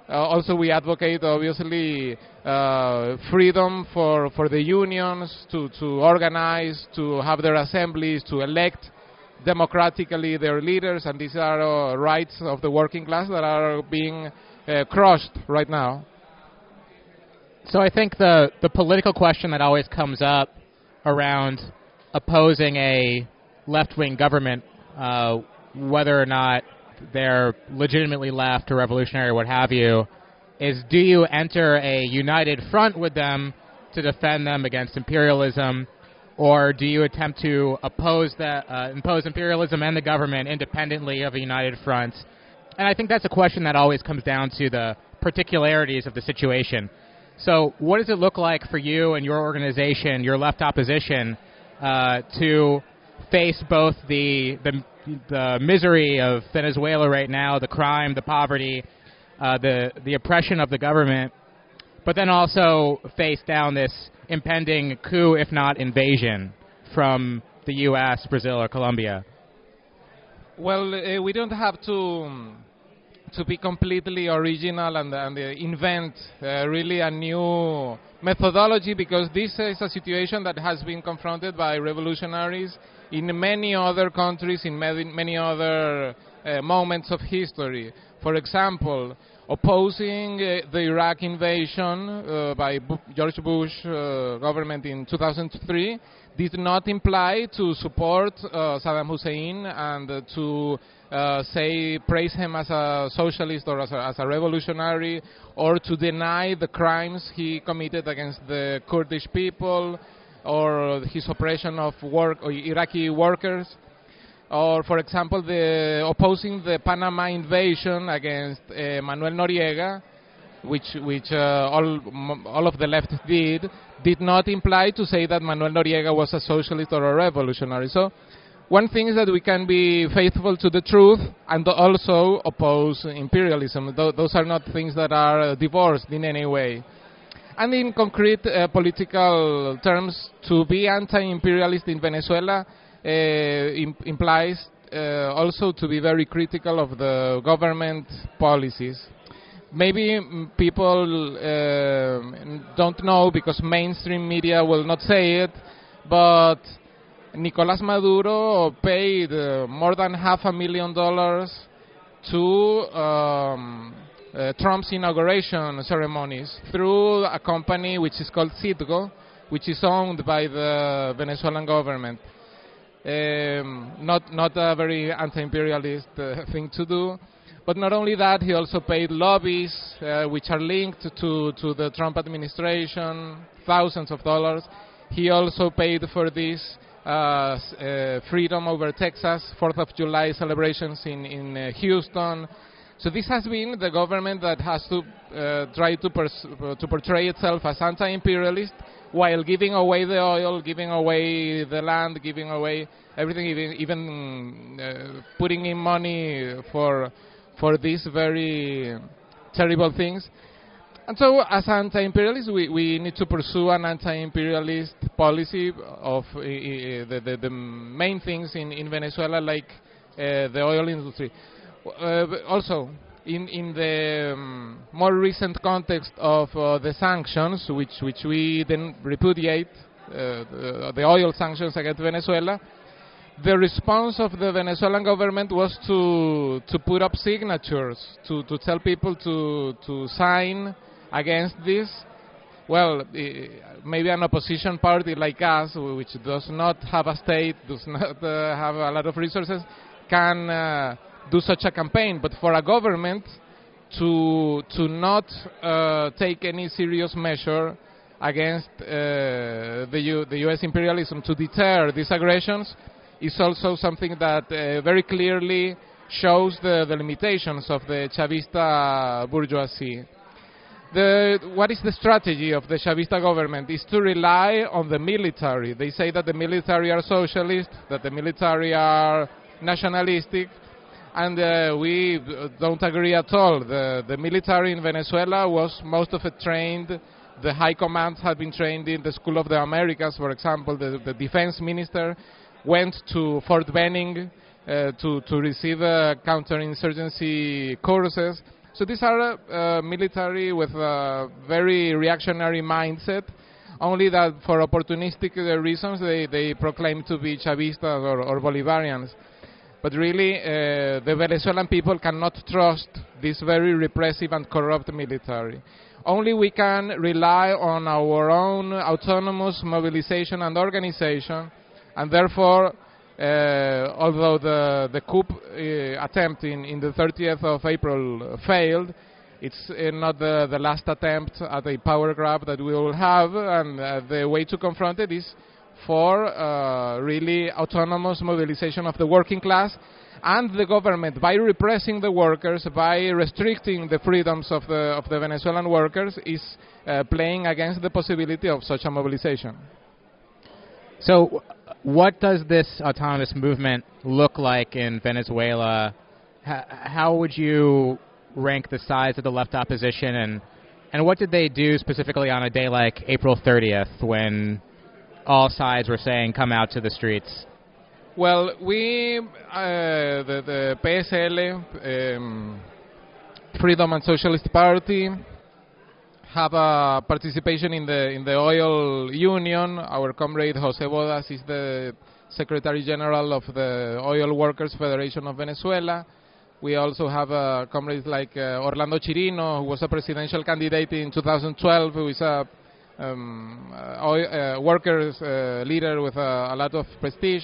Uh, also, we advocate obviously uh, freedom for, for the unions to, to organize, to have their assemblies, to elect democratically their leaders, and these are uh, rights of the working class that are being crushed right now. So I think the the political question that always comes up around opposing a left wing government, uh, whether or not they're legitimately left or revolutionary or what have you, is do you enter a united front with them to defend them against imperialism, or do you attempt to oppose the uh, impose imperialism and the government independently of a united front? And I think that's a question that always comes down to the particularities of the situation. So, what does it look like for you and your organization, your left opposition, uh, to face both the, the the misery of Venezuela right now, the crime, the poverty, uh, the the oppression of the government, but then also face down this impending coup, if not invasion, from the U.S., Brazil, or Colombia? Well, uh, we don't have to to be completely original and, and uh, invent uh, really a new methodology because this is a situation that has been confronted by revolutionaries in many other countries, in many, other uh, moments of history. For example, opposing uh, the Iraq invasion uh, by Bu- George Bush uh, government in 2003 did not imply to support uh, Saddam Hussein and to uh, say praise him as a socialist or as a, as a revolutionary or to deny the crimes he committed against the Kurdish people or his oppression of work or Iraqi workers or for example the opposing the Panama invasion against uh, Manuel Noriega which which uh, all all of the left did did not imply to say that Manuel Noriega was a socialist or a revolutionary. So one thing is that we can be faithful to the truth and also oppose imperialism. Tho- those are not things that are divorced in any way and in concrete uh, political terms, to be anti-imperialist in Venezuela uh, im- implies uh, also to be very critical of the government policies. Maybe mm, people uh, don't know because mainstream media will not say it, but Nicolas Maduro paid uh, more than half a million dollars to um, uh, Trump's inauguration ceremonies through a company which is called Citgo, which is owned by the Venezuelan government. Um, not not a very anti-imperialist uh, thing to do, but not only that, he also paid lobbies uh, which are linked to to the Trump administration, thousands of dollars. He also paid for this uh, uh, Freedom Over Texas, Fourth of July celebrations in in uh, Houston. So this has been the government that has to uh, try to, pers- to portray itself as anti-imperialist while giving away the oil, giving away the land, giving away everything, even, even uh, putting in money for for these very terrible things. And so, as anti-imperialists, we, we need to pursue an anti-imperialist policy of uh, the, the, the main things in, in Venezuela, like uh, the oil industry. Uh, also, in, in the um, more recent context of uh, the sanctions, which, which we then repudiate, uh, the, the oil sanctions against Venezuela, the response of the Venezuelan government was to to put up signatures to, to tell people to to sign against this. Well, maybe an opposition party like us, which does not have a state, does not uh, have a lot of resources, can uh, do such a campaign. But for a government to to not uh, take any serious measure against uh, the, U- the U.S. imperialism to deter these aggressions is also something that uh, very clearly shows the, the limitations of the Chavista bourgeoisie. The, what is the strategy of the Chavista government? Is to rely on the military. They say that the military are socialist, that the military are nationalistic, and uh, we don't agree at all. The, the military in Venezuela was most of it trained. The high commands had been trained in the School of the Americas, for example. The, the defense minister went to Fort Benning uh, to, to receive uh, counterinsurgency courses. So these are uh, military with a very reactionary mindset, only that for opportunistic uh, reasons they, they proclaim to be Chavistas or, or Bolivarians. But really, uh, the Venezuelan people cannot trust this very repressive and corrupt military. Only we can rely on our own autonomous mobilization and organization, and therefore, uh, although the, the coup uh, attempt in, in the 30th of April failed, it's uh, not the, the last attempt at a power grab that we will have, and uh, the way to confront it is for uh, really autonomous mobilization of the working class and the government by repressing the workers, by restricting the freedoms of the, of the Venezuelan workers, is uh, playing against the possibility of such a mobilization. So, what does this autonomous movement look like in Venezuela? H- how would you rank the size of the left opposition, and and what did they do specifically on a day like April 30th when all sides were saying come out to the streets? Well, we, uh, the, the PSL, um, Freedom and Socialist Party, have a participation in the in the oil union. Our comrade Jose Bodas is the Secretary General of the Oil Workers Federation of Venezuela. We also have uh, comrades like uh, Orlando Chirino, who was a presidential candidate in 2012, who is a um, uh, oil- uh, workers uh, leader with uh, a lot of prestige.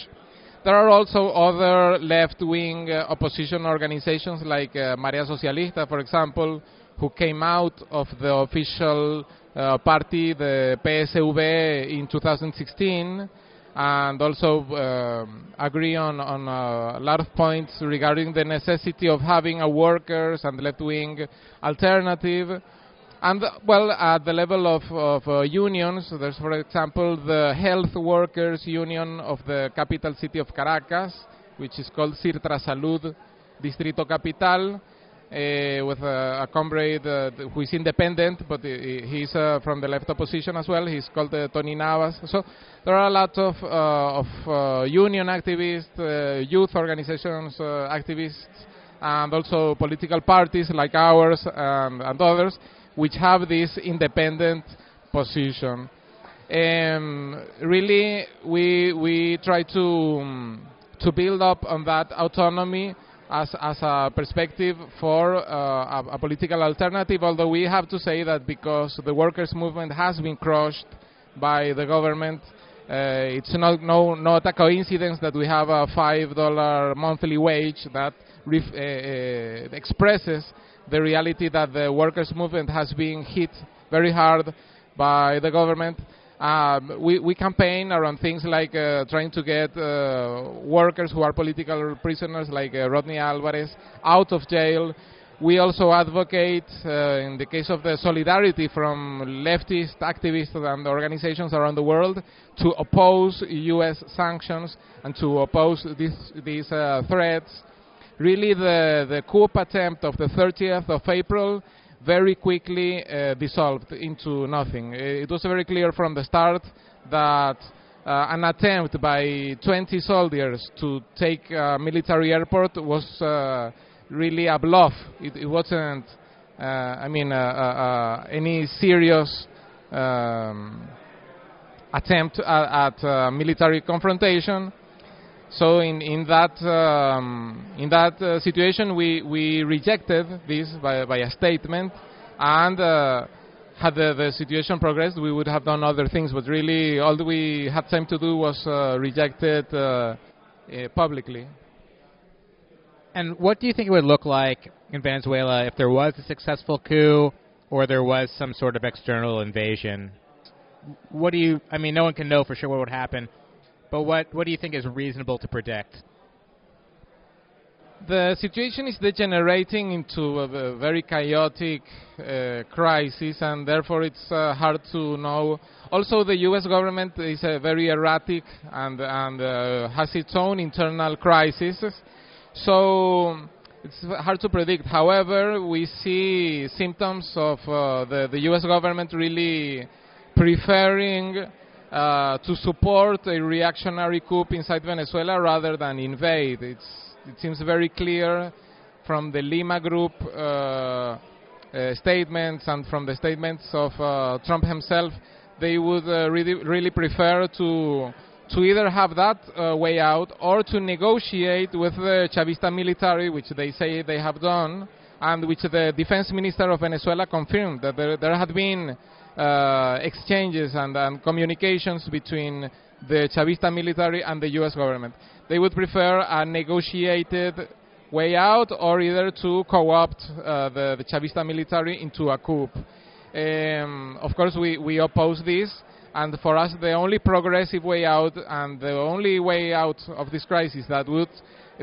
There are also other left-wing uh, opposition organizations like uh, Marea Socialista, for example, who came out of the official uh, party, the PSV, in 2016, and also um, agree on, on uh, a lot of points regarding the necessity of having a workers and left-wing alternative. And well, at the level of, of uh, unions, there's, for example, the Health Workers Union of the capital city of Caracas, which is called Sirtra Salud Distrito Capital, uh, with a, a comrade uh, who is independent, but he- he's uh, from the left opposition as well. He's called uh, Tony Navas. So there are a lot of, uh, of union activists, youth organizations activists, and also political parties like ours and, and others, which have this independent position. Um, really, we we try to um, to build up on that autonomy as as a perspective for uh, a, a political alternative. Although we have to say that because the workers' movement has been crushed by the government, uh, it's not no not a coincidence that we have a five dollar monthly wage that ref, uh, uh, expresses the reality that the workers' movement has been hit very hard by the government. Um, we, we campaign around things like uh, trying to get uh, workers who are political prisoners, like uh, Rodney Alvarez, out of jail. We also advocate, uh, in the case of the solidarity from leftist activists and organizations around the world, to oppose U.S. sanctions and to oppose these, these uh, threats. Really, the, the coup attempt of the 30th of April very quickly uh, dissolved into nothing. Uh, It was very clear from the start that uh, an attempt by 20 soldiers to take a military airport was uh, really a bluff. It, it wasn't, uh, I mean, uh, any serious um, attempt at, at military confrontation. So in, in that um, in that uh, situation, we, we rejected this by, by a statement, and uh, had the, the situation progressed, we would have done other things. But really, all we had time to do was uh, reject it uh, uh, publicly. And what do you think it would look like in Venezuela if there was a successful coup or there was some sort of external invasion? What do you? I mean, no one can know for sure what would happen, but what what do you think is reasonable to predict? The situation is degenerating into a very chaotic uh, crisis, and therefore it's uh, hard to know. Also, the U.S. government is uh, very erratic and and uh, has its own internal crises, so it's hard to predict. However, we see symptoms of uh, the the U.S. government really preferring uh, to support a reactionary coup inside Venezuela rather than invade. It's, it seems very clear from the Lima Group uh, uh, statements and from the statements of uh, Trump himself, they would really, really prefer to to either have that uh, way out or to negotiate with the Chavista military, which they say they have done, and which the defense minister of Venezuela confirmed that there, there had been uh, exchanges and, and communications between the Chavista military and the U.S. government. They would prefer a negotiated way out or either to co-opt uh, the, the Chavista military into a coup. Um, of course, we, we oppose this, and for us, the only progressive way out and the only way out of this crisis that would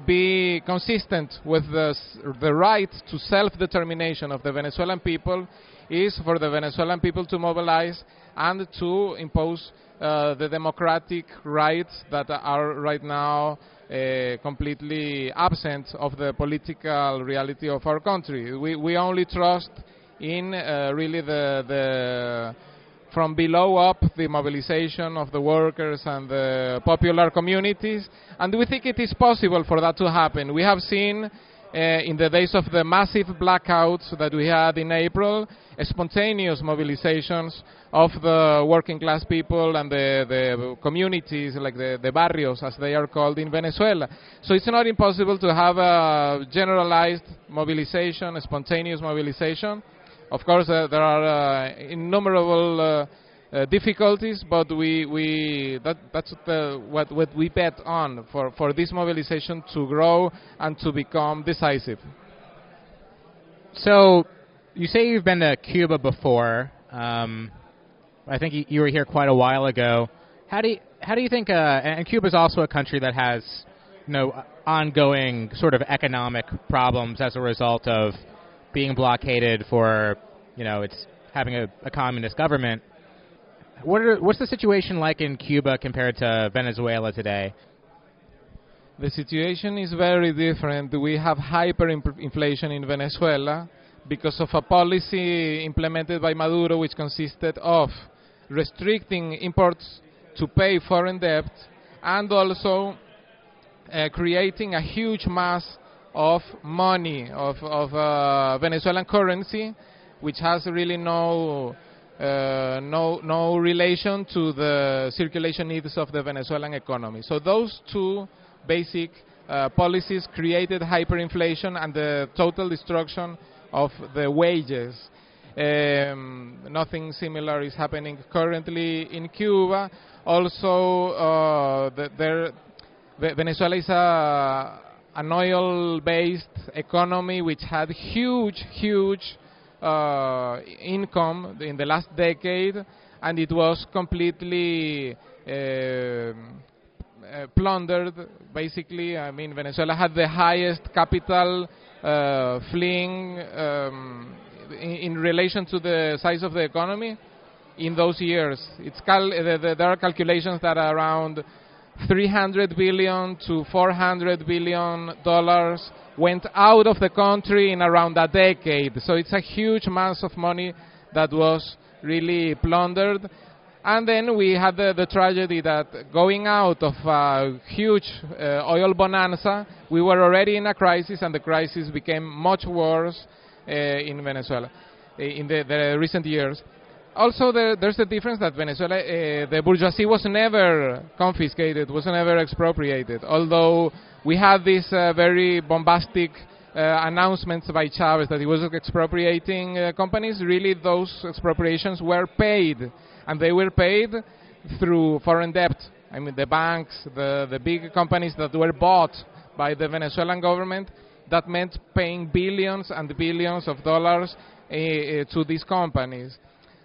be consistent with the, the right to self-determination of the Venezuelan people is for the Venezuelan people to mobilize and to impose uh, the democratic rights that are right now uh, completely absent of the political reality of our country. We, we only trust in uh, really the, the from below up the mobilization of the workers and the popular communities, and we think it is possible for that to happen. We have seen uh, in the days of the massive blackouts that we had in April, spontaneous mobilizations of the working class people and the, the communities, like the, the barrios as they are called in Venezuela. So it's not impossible to have a generalized mobilization, a spontaneous mobilization. Of course, uh, there are uh, innumerable uh, uh, difficulties, but we, we that, that's the, what, what we bet on for, for this mobilization to grow and to become decisive. So, you say you've been to Cuba before. Um, I think you, were here quite a while ago. How do you, how do you think? Uh, and Cuba is also a country that has you know ongoing sort of economic problems as a result of being blockaded for you know it's having a, a communist government. What are, what's the situation like in Cuba compared to Venezuela today? The situation is very different. We have hyperinflation in Venezuela because of a policy implemented by Maduro, which consisted of restricting imports to pay foreign debt and also uh, creating a huge mass of money, of, of uh, Venezuelan currency, which has really no uh, no no relation to the circulation needs of the Venezuelan economy. So those two basic uh, policies created hyperinflation and the total destruction of the wages. Um, nothing similar is happening currently in Cuba. Also, uh, the, Venezuela is a, an oil-based economy which had huge, huge uh, income in the last decade, and it was completely um, uh, plundered. Basically, I mean, Venezuela had the highest capital fleeing um, in, in relation to the size of the economy in those years. It's cal- the, the, there are calculations that around 300 billion to 400 billion dollars went out of the country in around a decade. So it's a huge mass of money that was really plundered. And then we had the, the tragedy that going out of a huge uh, oil bonanza, we were already in a crisis, and the crisis became much worse uh, in Venezuela uh, in the, the recent years. Also, there, there's the difference that Venezuela, uh, the bourgeoisie was never confiscated, was never expropriated. Although we had these uh, very bombastic uh, announcements by Chavez that he was expropriating uh, companies, really those expropriations were paid, and they were paid through foreign debt. I mean, the banks, the, the big companies that were bought by the Venezuelan government, that meant paying billions and billions of dollars uh, to these companies.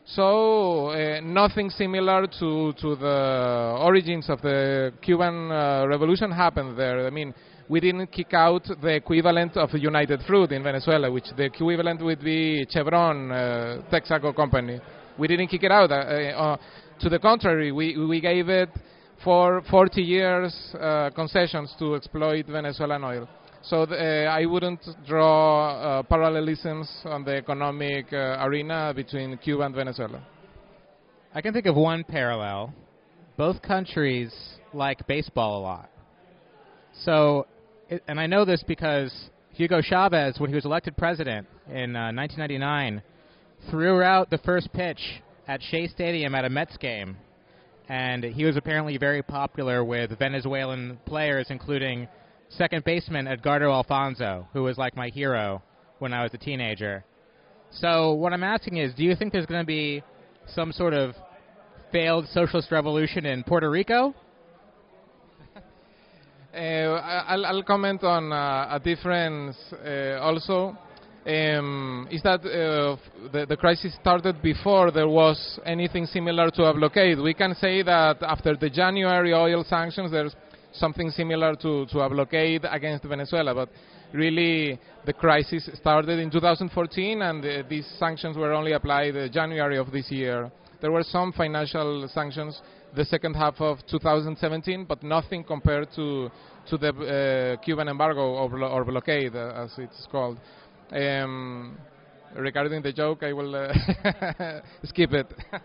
So uh, nothing similar to, to the origins of the Cuban uh, Revolution happened there. I mean, we didn't kick out the equivalent of United Fruit in Venezuela, which the equivalent would be Chevron, uh, Texaco company. We didn't kick it out. Uh, uh, to the contrary, we, we gave it for 40 years uh, concessions to exploit Venezuelan oil. So uh, I wouldn't draw uh, parallelisms on the economic uh, arena between Cuba and Venezuela. I can think of one parallel. Both countries like baseball a lot. So, it, and I know this because Hugo Chavez, when he was elected president in uh, 1999, threw out the first pitch at Shea Stadium at a Mets game. And he was apparently very popular with Venezuelan players, including second baseman Edgardo Alfonzo, who was like my hero when I was a teenager. So, what I'm asking is do you think there's going to be some sort of failed socialist revolution in Puerto Rico? Uh, I'll, I'll comment on uh, a difference uh, also. Um, is that uh, the, the crisis started before there was anything similar to a blockade? We can say that after the January oil sanctions, there's something similar to, to a blockade against Venezuela, but really the crisis started in 2014 and uh, these sanctions were only applied uh, January of this year. There were some financial sanctions the second half of 2017, but nothing compared to to the uh, Cuban embargo or, or blockade, uh, as it's called. Um, regarding the joke, I will uh, skip it.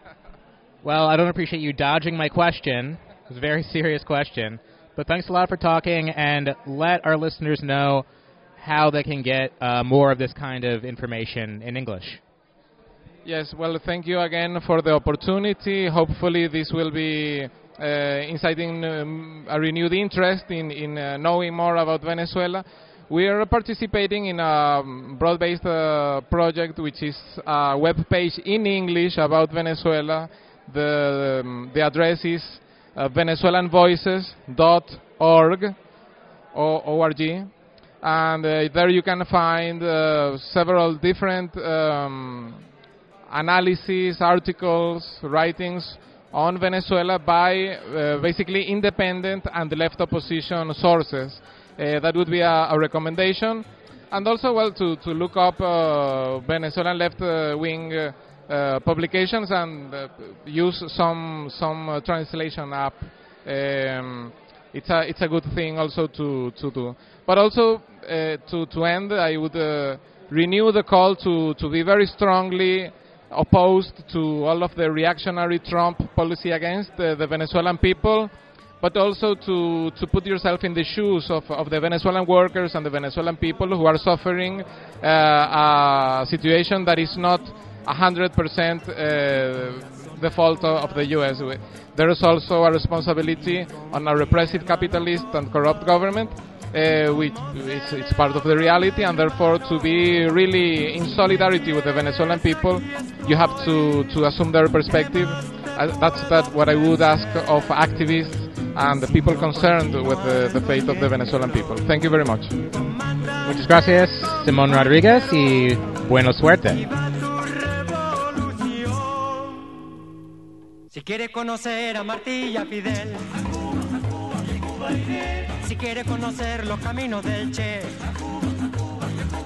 Well, I don't appreciate you dodging my question. It's a very serious question. But thanks a lot for talking, and let our listeners know how they can get uh, more of this kind of information in English. Yes, well, thank you again for the opportunity. Hopefully, this will be uh, inciting um, a renewed interest in, in uh, knowing more about Venezuela. We are participating in a broad-based uh, project, which is a web page in English about Venezuela. The um, the address is uh, VenezuelanVoices.org, org, and uh, there you can find uh, several different um, analyses, articles, writings on Venezuela by uh, basically independent and left opposition sources. Uh, that would be a, a recommendation. And also, well, to, to look up uh, Venezuelan left uh, wing publications and use some some translation app. Um, it's a it's a good thing also to to do. But also uh, to to end, I would uh, renew the call to to be very strongly opposed to all of the reactionary Trump policy against uh, the Venezuelan people, but also to, to put yourself in the shoes of, of the Venezuelan workers and the Venezuelan people who are suffering uh, a situation that is not 100% uh, the fault of the U.S. There is also a responsibility on a repressive capitalist and corrupt government uh, which it's, it's part of the reality, and therefore to be really in solidarity with the Venezuelan people, you have to, to assume their perspective. Uh, that's that what I would ask of activists and the people concerned with the, the fate of the Venezuelan people. Thank you very much. Muchas gracias, Simón Rodríguez, y buena suerte. Si quiere conocer a Martí y a Fidel, si quiere conocer los caminos del Che,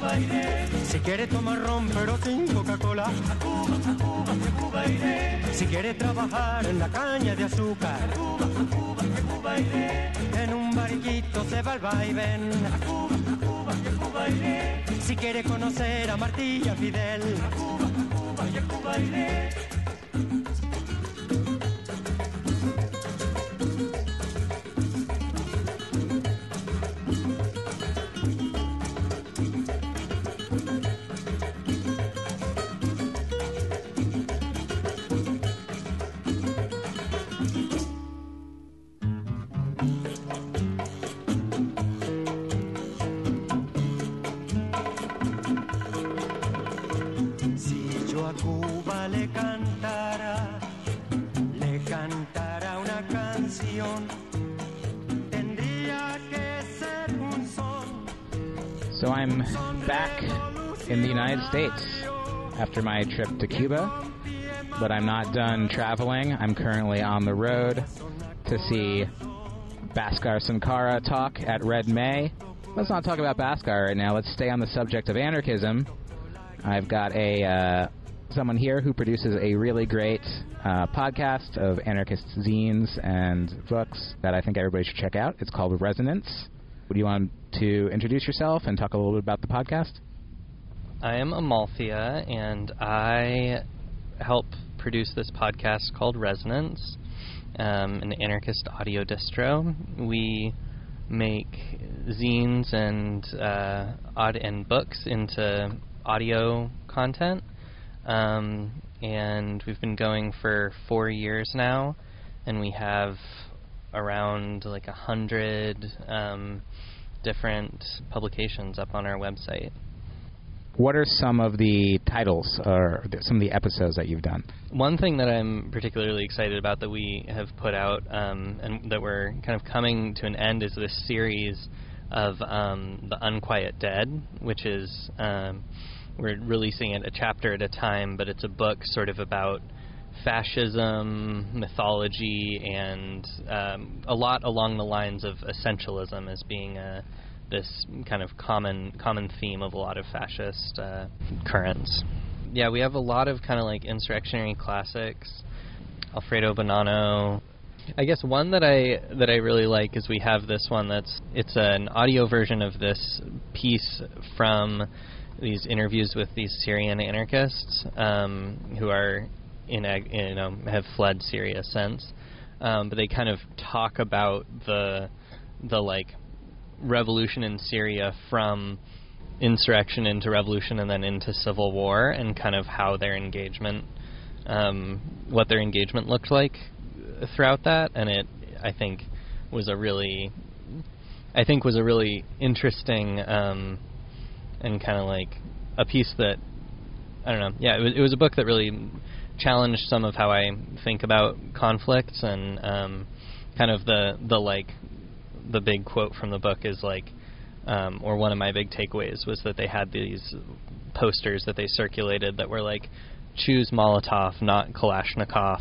Cuba iré. Si quiere tomar ron pero sin Coca-Cola. A Cuba, a Cuba, a Cuba iré. Si quiere trabajar en la caña de azúcar. A Cuba, a Cuba, a Cuba iré. En un barquito se va al vaivén. A Cuba, a Cuba, a Cuba iré. Si quiere conocer a Martilla Fidel. A Cuba, a Cuba, a Cuba iré. Le cantara, le cantara una canción, tendría que ser un son. So I'm back in the United States after my trip to Cuba, but I'm not done traveling. I'm currently on the road to see Bhaskar Sunkara talk at Red May. Let's not talk about Bhaskar right now. Let's stay on the subject of anarchism. I've got a uh, someone here who produces a really great uh, podcast of anarchist zines and books that I think everybody should check out. It's called Resonance. Would you want to introduce yourself and talk a little bit about the podcast? I am Amalthea, and I help produce this podcast called Resonance, um, an anarchist audio distro. We make zines and uh, odd and books into audio content, um, and we've been going for four years now, and we have around like a hundred um, different publications up on our website. What are some of the titles or some of the episodes that you've done? One thing that I'm particularly excited about that we have put out um, and that we're kind of coming to an end is this series of um, the Unquiet Dead, which is um, we're releasing it a chapter at a time, but it's a book sort of about fascism, mythology, and um, a lot along the lines of essentialism as being a this kind of common common theme of a lot of fascist uh, currents. Yeah, we have a lot of kind of like insurrectionary classics. Alfredo Bonanno. I guess one that I that I really like is we have this one that's it's an audio version of this piece from these interviews with these Syrian anarchists um, who are in, ag- you know have fled Syria since, um, but they kind of talk about the the like revolution in Syria from insurrection into revolution and then into civil war and kind of how their engagement um, what their engagement looked like throughout that. And it I think was a really I think was a really interesting um, and kind of like a piece that I don't know yeah it was, it was a book that really challenged some of how I think about conflicts and um, kind of the the like the big quote from the book is like um, or one of my big takeaways was that they had these posters that they circulated that were like choose Molotov, not Kalashnikov,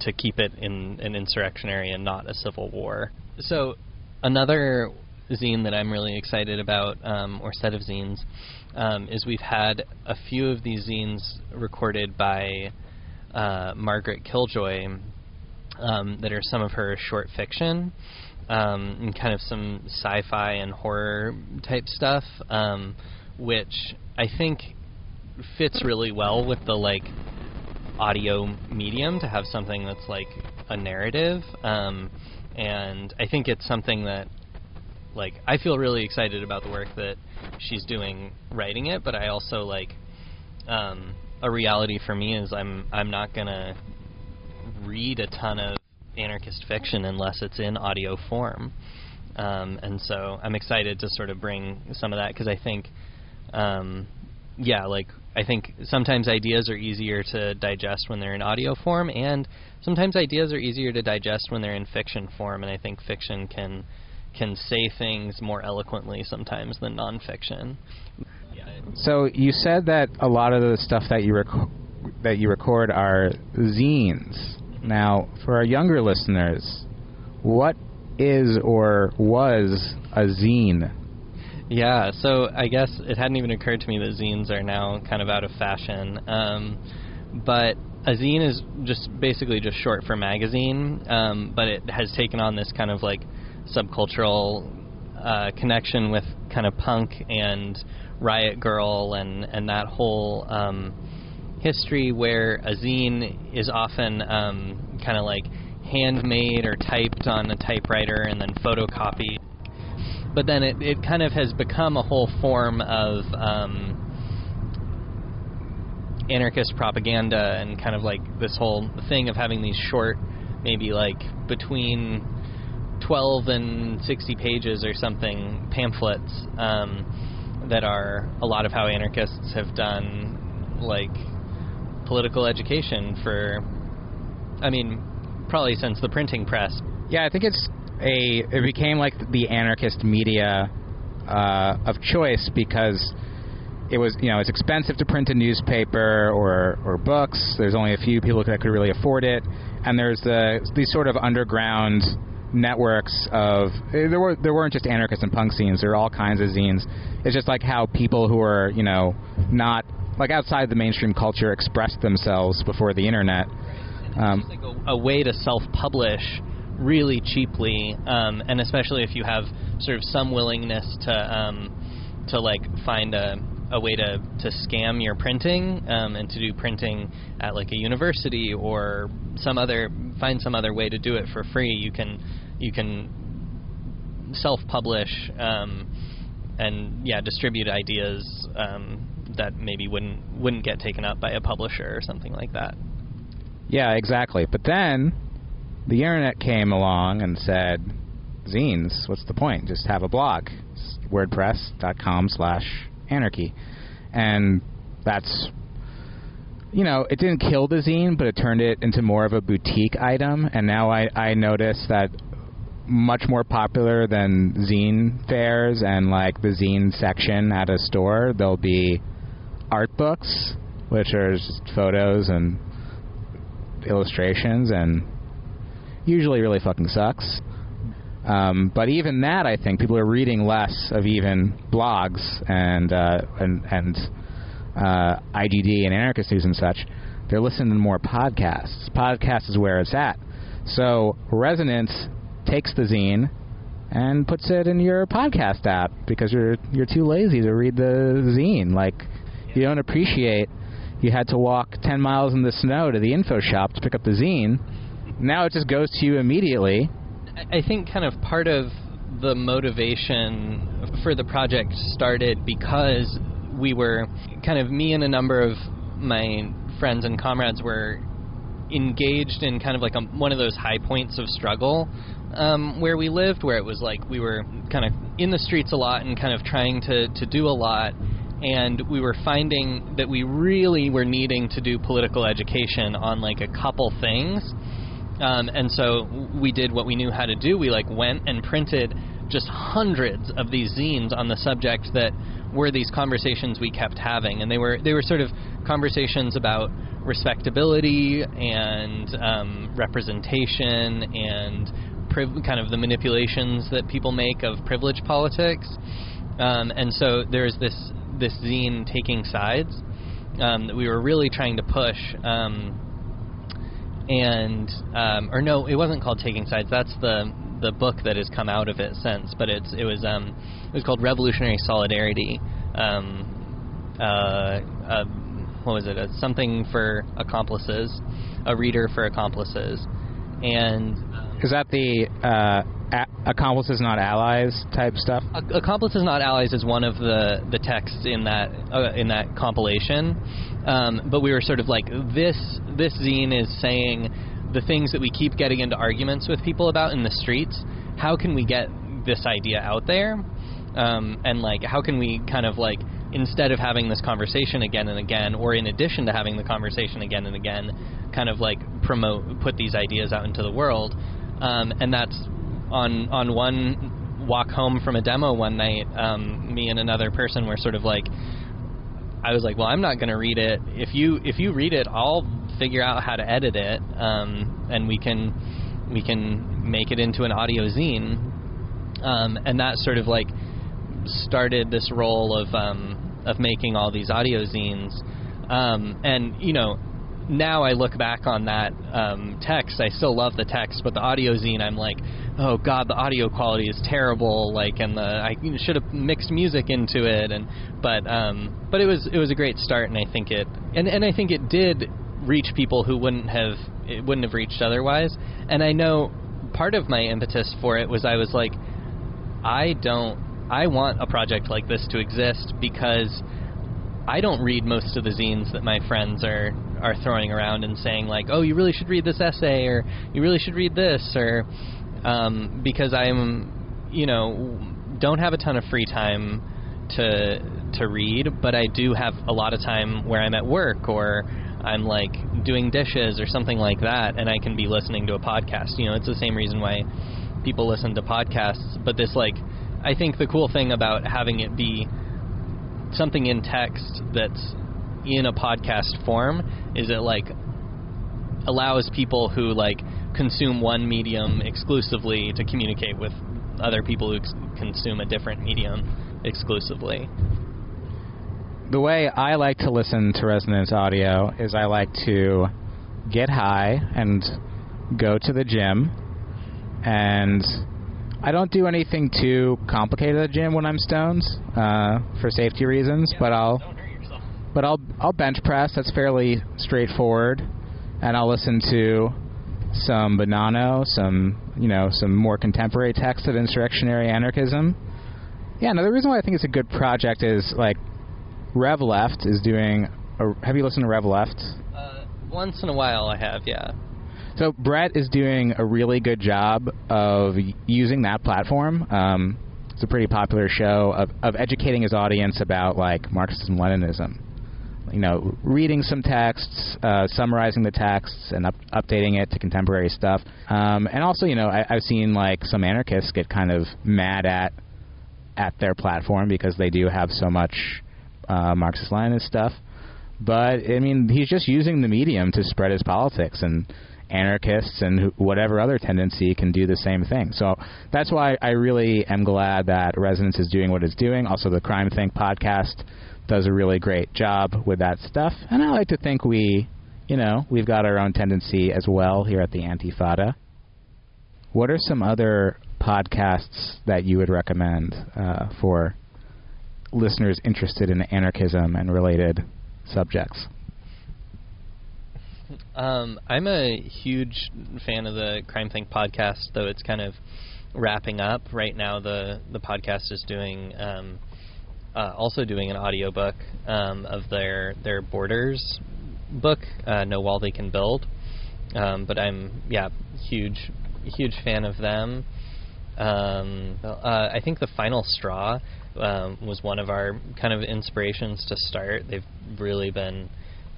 to keep it in an insurrectionary and not a civil war. So another zine that I'm really excited about, um, or set of zines, um, is we've had a few of these zines recorded by uh, Margaret Killjoy um, that are some of her short fiction um, and kind of some sci-fi and horror type stuff, um, which I think fits really well with the like audio medium to have something that's like a narrative. Um, and I think it's something that like I feel really excited about the work that she's doing writing it, but I also like um, a reality for me is I'm I'm not gonna read a ton of anarchist fiction unless it's in audio form. Um, and so I'm excited to sort of bring some of that because I think, um, yeah, like I think sometimes ideas are easier to digest when they're in audio form, and sometimes ideas are easier to digest when they're in fiction form. And I think fiction can can say things more eloquently sometimes than nonfiction. So you said that a lot of the stuff that you rec- that you record are zines. Now, for our younger listeners, what is or was a zine? Yeah, so I guess it hadn't even occurred to me that zines are now kind of out of fashion. Um, but a zine is just basically just short for magazine, um, but it has taken on this kind of like subcultural uh, connection with kind of punk and Riot Grrrl and and that whole um, history where a zine is often um, kind of like handmade or typed on a typewriter and then photocopied. But then it, it kind of has become a whole form of um, anarchist propaganda and kind of like this whole thing of having these short, maybe like between 12 and 60 pages or something pamphlets um, that are a lot of how anarchists have done like political education for I mean probably since the printing press. Yeah, I think it's a it became like the anarchist media uh, of choice because it was you know it's expensive to print a newspaper or or books. There's only a few people that could really afford it, and there's the these sort of underground networks of eh, there were there weren't just anarchist and punk scenes. There were all kinds of zines. It's just like how people who are you know not like outside the mainstream culture expressed themselves before the internet. Um, like a, a way to self-publish really cheaply, um, and especially if you have sort of some willingness to um, to like find a a way to, to scam your printing um, and to do printing at like a university or some other find some other way to do it for free. You can you can self-publish um, and yeah distribute ideas um, that maybe wouldn't wouldn't get taken up by a publisher or something like that. Yeah, exactly. But then the internet came along and said, "Zines, what's the point? Just have a blog." It's WordPress.com slash anarchy, and that's you know it didn't kill the zine, but it turned it into more of a boutique item. And now I I notice that much more popular than zine fairs and like the zine section at a store, there'll be art books, which are just photos and illustrations, and usually really fucking sucks. Um, but even that, I think people are reading less of even blogs and uh, and and uh, IGD and anarchist news and such. They're listening to more podcasts. Podcasts is where it's at. So Resonance takes the zine and puts it in your podcast app because you're you're too lazy to read the zine. Like you don't appreciate you had to walk 10 miles in the snow to the info shop to pick up the zine. Now it just goes to you immediately. I think kind of part of the motivation for the project started because we were kind of me and a number of my friends and comrades were engaged in kind of like a, one of those high points of struggle um, where we lived, where it was like we were kind of in the streets a lot and kind of trying to, to do a lot. And we were finding that we really were needing to do political education on like a couple things. Um, and so we did what we knew how to do. We like went and printed just hundreds of these zines on the subject that were these conversations we kept having, and they were they were sort of conversations about respectability and um, representation and priv- kind of the manipulations that people make of privilege politics. Um, and so there's this this zine taking sides um, that we were really trying to push. Um, and um, or no, it wasn't called Taking Sides. That's the the book that has come out of it since. But it's it was um, it was called Revolutionary Solidarity. Um, uh, uh, what was it? Uh, something for accomplices, a reader for accomplices, and Is that the uh, a- accomplices not allies type stuff? Ac- Accomplices Not Allies is one of the, the texts in that uh, in that compilation, um, but we were sort of like this this zine is saying the things that we keep getting into arguments with people about in the streets. How can we get this idea out there? Um, and like, how can we kind of like instead of having this conversation again and again, or in addition to having the conversation again and again, kind of like promote put these ideas out into the world? Um, and that's on on one walk home from a demo one night, um, me and another person were sort of like, I was like, well, I'm not going to read it. If you if you read it, I'll figure out how to edit it, um, and we can we can make it into an audio zine. Um, and that sort of like started this role of um, of making all these audio zines. Um, and you know, now I look back on that um, text, I still love the text, but the audio zine, I'm like, oh god, the audio quality is terrible. Like, and the I should have mixed music into it, and but um, but it was it was a great start, and I think it and and I think it did reach people who wouldn't have it wouldn't have reached otherwise. And I know part of my impetus for it was I was like, I don't. I want a project like this to exist because I don't read most of the zines that my friends are are throwing around and saying like, "Oh, you really should read this essay," or "You really should read this," or um, because I'm, you know, don't have a ton of free time to to read, but I do have a lot of time where I'm at work or I'm like doing dishes or something like that, and I can be listening to a podcast. You know, it's the same reason why people listen to podcasts. But this like, I think the cool thing about having it be something in text that's in a podcast form is it like allows people who like consume one medium exclusively to communicate with other people who ex- consume a different medium exclusively. The way I like to listen to Resonance Audio is I like to get high and go to the gym, and I don't do anything too complicated at the gym when I'm stoned uh, for safety reasons. But I'll, but I'll I'll bench press. That's fairly straightforward, and I'll listen to some Bonanno, some you know some more contemporary texts of insurrectionary anarchism. Yeah, no, the reason why I think it's a good project is like Rev Left is doing. A, have you listened to Rev Left? Uh, once in a while, I have, yeah. So Breht is doing a really good job of using that platform. Um, it's a pretty popular show of, of educating his audience about like Marxism, Leninism. You know, reading some texts, uh, summarizing the texts, and up, updating it to contemporary stuff. Um, and also, you know, I, I've seen like some anarchists get kind of mad at at their platform because they do have so much uh, Marxist Leninist stuff. But I mean, he's just using the medium to spread his politics, and anarchists and wh- whatever other tendency can do the same thing. So that's why I really am glad that Resonance is doing what it's doing. Also, the CrimethInc podcast does a really great job with that stuff, and I like to think we, you know, we've got our own tendency as well here at the Antifada. What are some other podcasts that you would recommend uh, for listeners interested in anarchism and related subjects? Um, I'm a huge fan of the CrimethInc podcast, though it's kind of wrapping up right now. The the podcast is doing um, uh, also doing an audiobook um, of their their Borders book, uh, No Wall They Can Build. Um, but I'm yeah huge huge fan of them. Um, uh, I think the Final Straw um, was one of our kind of inspirations to start. They've really been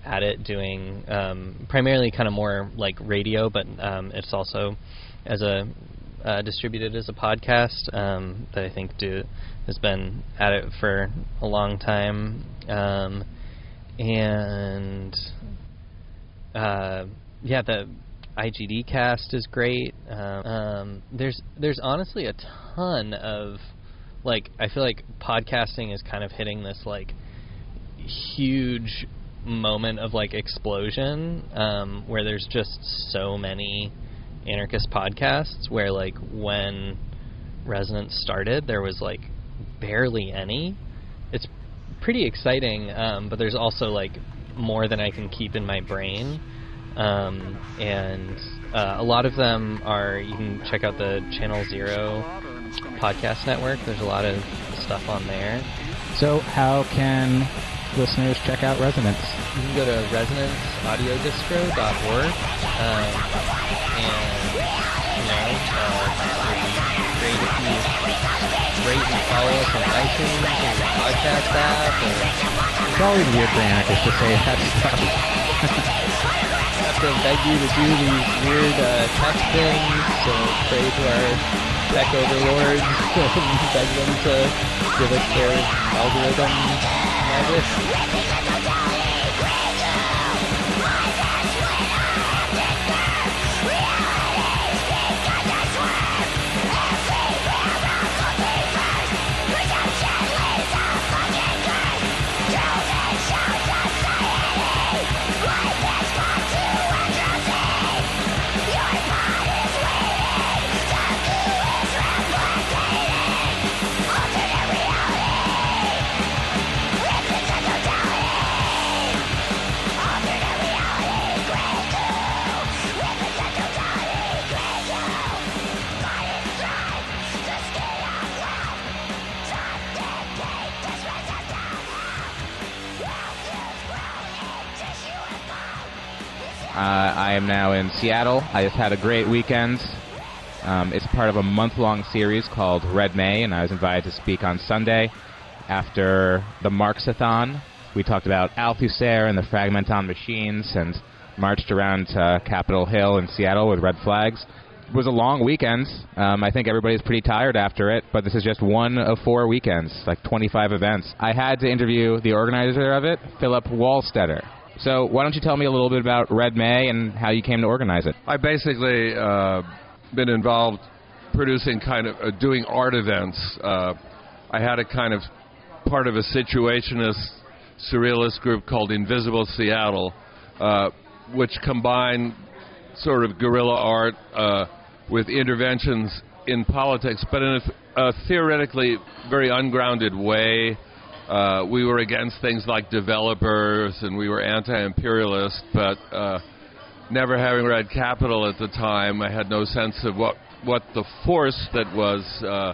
at it doing um, primarily kind of more like radio, but um, it's also as a uh, distributed as a podcast um, that I think do has been at it for a long time, um, and uh, yeah, the IGD cast is great. Um, um, there's there's honestly a ton of like I feel like podcasting is kind of hitting this like huge moment of like explosion um, where there's just so many anarchist podcasts where like when resonance started there was like barely any. It's pretty exciting um, but there's also like more than i can keep in my brain. Um, and uh, a lot of them are you can check out the channel zero podcast network. There's a lot of stuff on there. So, how can listeners check out Resonance? you can go to resonanceaudiodistro.org um, and you know uh, be great if you rate and follow us on iTunes or the podcast app or It's always weird for anarchists to say that stuff. have to beg you to do these weird uh, tech things so pray to our tech overlords and beg them to give us their algorithm magic. Uh, I am now in Seattle. I just had a great weekend. Um, it's part of a month-long series called Red May, and I was invited to speak on Sunday after the Marxathon. We talked about Althusser and the Fragment on machines, and marched around uh, Capitol Hill in Seattle with red flags. It was a long weekend. Um, I think everybody's pretty tired after it, but this is just one of four weekends, like 25 events. I had to interview the organizer of it, Phillip Wohlstetter. So why don't you tell me a little bit about Red May and how you came to organize it? I basically uh, been involved producing kind of uh, doing art events. Uh, I had a kind of part of a situationist surrealist group called Invisible Seattle, uh, which combined sort of guerrilla art uh, with interventions in politics, but in a, a theoretically very ungrounded way. Uh, we were against things like developers and we were anti-imperialist, but uh, never having read Capital at the time, I had no sense of what what the force that was uh,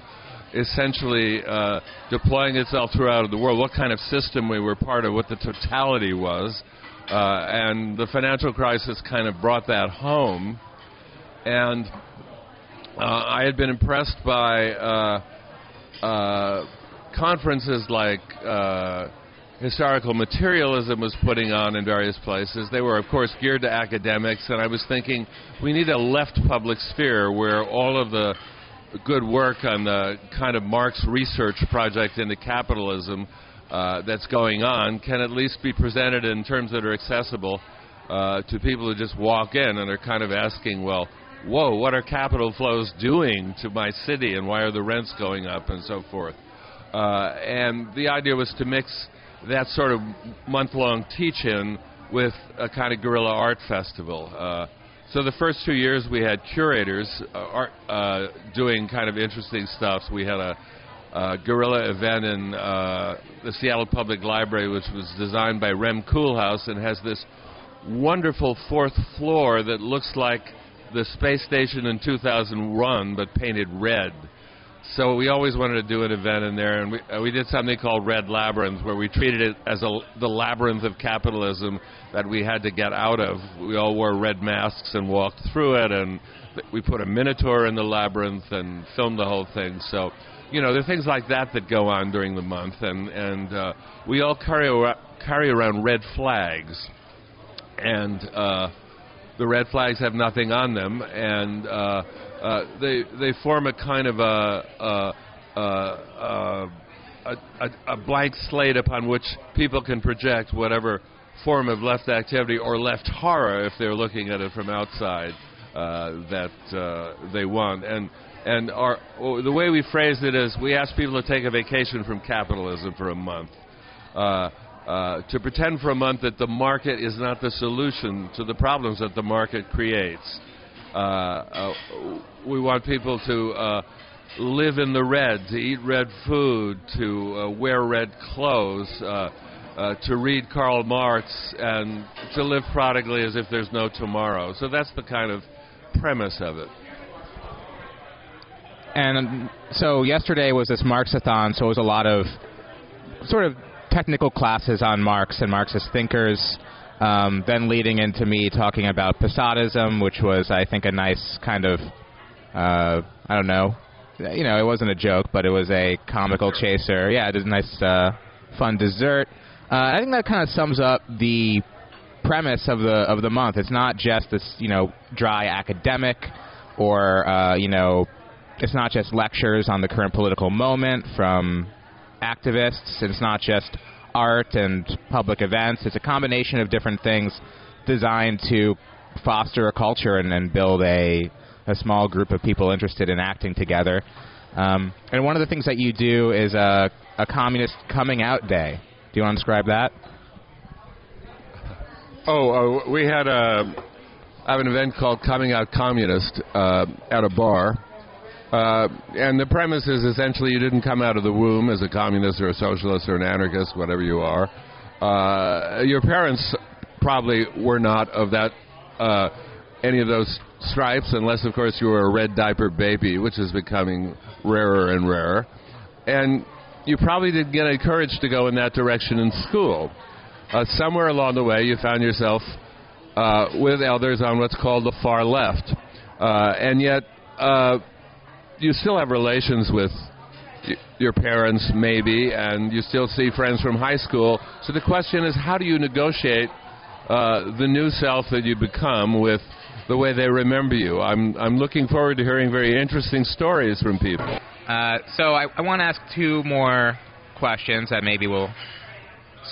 essentially uh, deploying itself throughout the world, what kind of system we were part of, what the totality was, uh, and the financial crisis kind of brought that home, and uh, I had been impressed by. Conferences like uh, historical materialism was putting on in various places. They were, of course, geared to academics, and I was thinking we need a left public sphere where all of the good work on the kind of Marx research project into capitalism uh, that's going on can at least be presented in terms that are accessible uh, to people who just walk in and are kind of asking, well, whoa, what are capital flows doing to my city, and why are the rents going up, and so forth. Uh, and the idea was to mix that sort of month-long teach-in with a kind of guerrilla art festival. Uh, so the first two years we had curators uh, art, uh, doing kind of interesting stuff. So we had a, a guerrilla event in uh, the Seattle Public Library, which was designed by Rem Koolhaas and has this wonderful fourth floor that looks like the space station in 2001, but painted red. So we always wanted to do an event in there, and we, uh, we did something called Red Labyrinth, where we treated it as a, the labyrinth of capitalism that we had to get out of. We all wore red masks and walked through it, and we put a minotaur in the labyrinth and filmed the whole thing. So, you know, there are things like that that go on during the month, and and uh, we all carry ar- carry around red flags, and. Uh, the red flags have nothing on them, and uh, uh, they they form a kind of a a, a, a, a, blank slate upon which people can project whatever form of left activity or left horror, if they're looking at it from outside, uh, that uh, they want. And and our the way we phrased it is, we ask people to take a vacation from capitalism for a month. Uh, uh, to pretend for a month that the market is not the solution to the problems that the market creates. Uh, uh, we want people to uh, live in the red, to eat red food, to wear red clothes, to read Karl Marx, and to live prodigally as if there's no tomorrow. So that's the kind of premise of it. And um, so yesterday was this Marxathon, so it was a lot of sort of technical classes on Marx and Marxist thinkers. Um, then leading into me talking about Posadism, which was, I think, a nice kind of, uh, I don't know, you know, it wasn't a joke, but it was a comical chaser. Yeah, it was a nice, uh, fun dessert. Uh, I think that kind of sums up the premise of the of the month. It's not just this, you know, dry academic, or uh, you know, it's not just lectures on the current political moment from activists. It's not just art and public events. It's a combination of different things designed to foster a culture and, and build a a small group of people interested in acting together. Um, and one of the things that you do is a, a communist coming out day. Do you want to describe that? Oh, uh, we had a I have an event called Coming Out Communist uh, at a bar. Uh, and the premise is essentially you didn't come out of the womb as a communist or a socialist or an anarchist, whatever you are. Uh, your parents probably were not of that uh, any of those stripes, unless of course you were a red diaper baby, which is becoming rarer and rarer. And you probably didn't get encouraged to go in that direction in school. Uh, somewhere along the way, you found yourself uh, with elders on what's called the far left, uh, and yet uh, you still have relations with your parents, maybe, and you still see friends from high school. So the question is, how do you negotiate uh, the new self that you become with the way they remember you? I'm I'm looking forward to hearing very interesting stories from people. Uh, so I, I want to ask two more questions that maybe will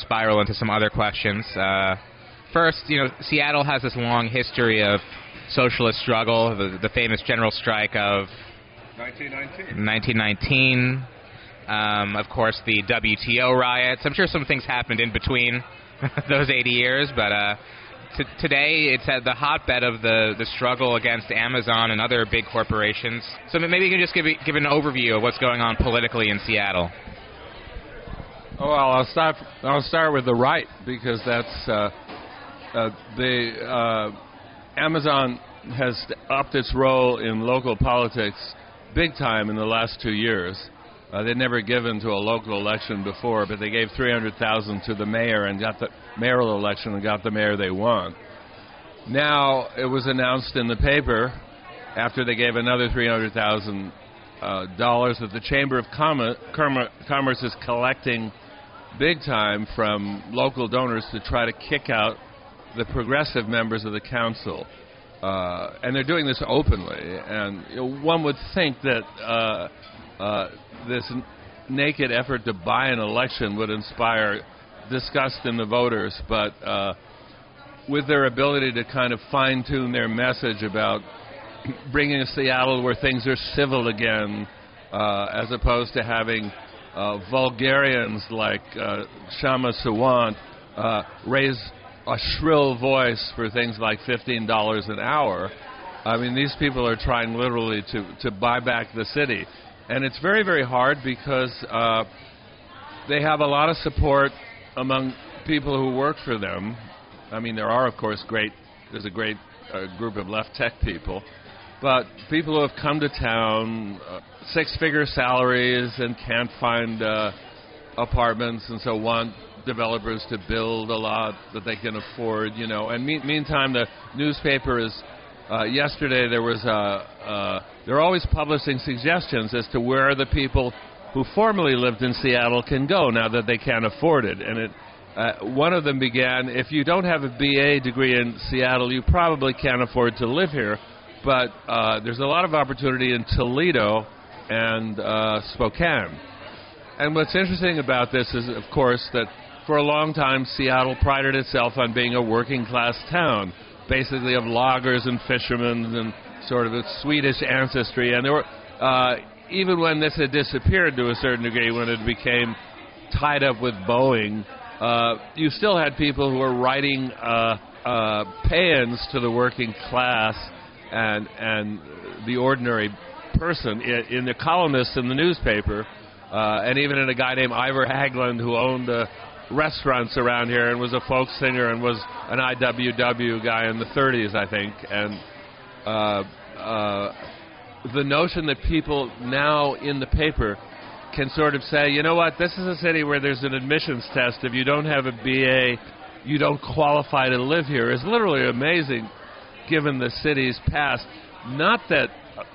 spiral into some other questions. Uh, first, you know, Seattle has this long history of socialist struggle, the, the famous general strike of 1919. 1919. Um, of course, the WTO riots. I'm sure some things happened in between those 80 years, but uh, t- today it's at the hotbed of the, the struggle against Amazon and other big corporations. So maybe you can just give give an overview of what's going on politically in Seattle. Well, I'll start. I'll start with the right because that's uh, uh, the uh, Amazon has upped its role in local politics big time in the last two years. Uh, they'd never given to a local election before, but they gave 300,000 to the mayor and got the mayoral election and got the mayor they want. Now it was announced in the paper after they gave another 300,000 uh, dollars that the Chamber of Commer- Commer- Commerce is collecting big time from local donors to try to kick out the progressive members of the council. Uh, and they're doing this openly. And you know, one would think that uh, uh, this n- naked effort to buy an election would inspire disgust in the voters, but uh, with their ability to kind of fine tune their message about bringing a Seattle where things are civil again, uh, as opposed to having uh, vulgarians like uh, Kshama Sawant uh, raise a shrill voice for things like $15 an hour. I mean, these people are trying literally to, to buy back the city. And it's very, very hard because uh, they have a lot of support among people who work for them. I mean, there are, of course, great, there's a great a group of left tech people, but people who have come to town, uh, six-figure salaries, and can't find uh, apartments, and so want developers to build a lot that they can afford. You know, and me- meantime, the newspaper is. Uh, yesterday there was a. Uh, they're always publishing suggestions as to where the people who formerly lived in Seattle can go now that they can't afford it, and it. Uh, one of them began, if you don't have a BA degree in Seattle, you probably can't afford to live here. But uh, there's a lot of opportunity in Toledo and uh, Spokane. And what's interesting about this is, of course, that for a long time Seattle prided itself on being a working class town, basically of loggers and fishermen and sort of a Swedish ancestry. And there were, uh, even when this had disappeared to a certain degree, when it became tied up with Boeing, uh, you still had people who were writing uh, uh, to the working class and and the ordinary person in, in the columnists in the newspaper, uh, and even in a guy named Ivar Haglund who owned uh, restaurants around here and was a folk singer and was an IWW guy in the 30s, I think, and. Uh, uh, the notion that people now in the paper can sort of say, you know what, this is a city where there's an admissions test. If you don't have a BA, you don't qualify to live here is literally amazing given the city's past. Not that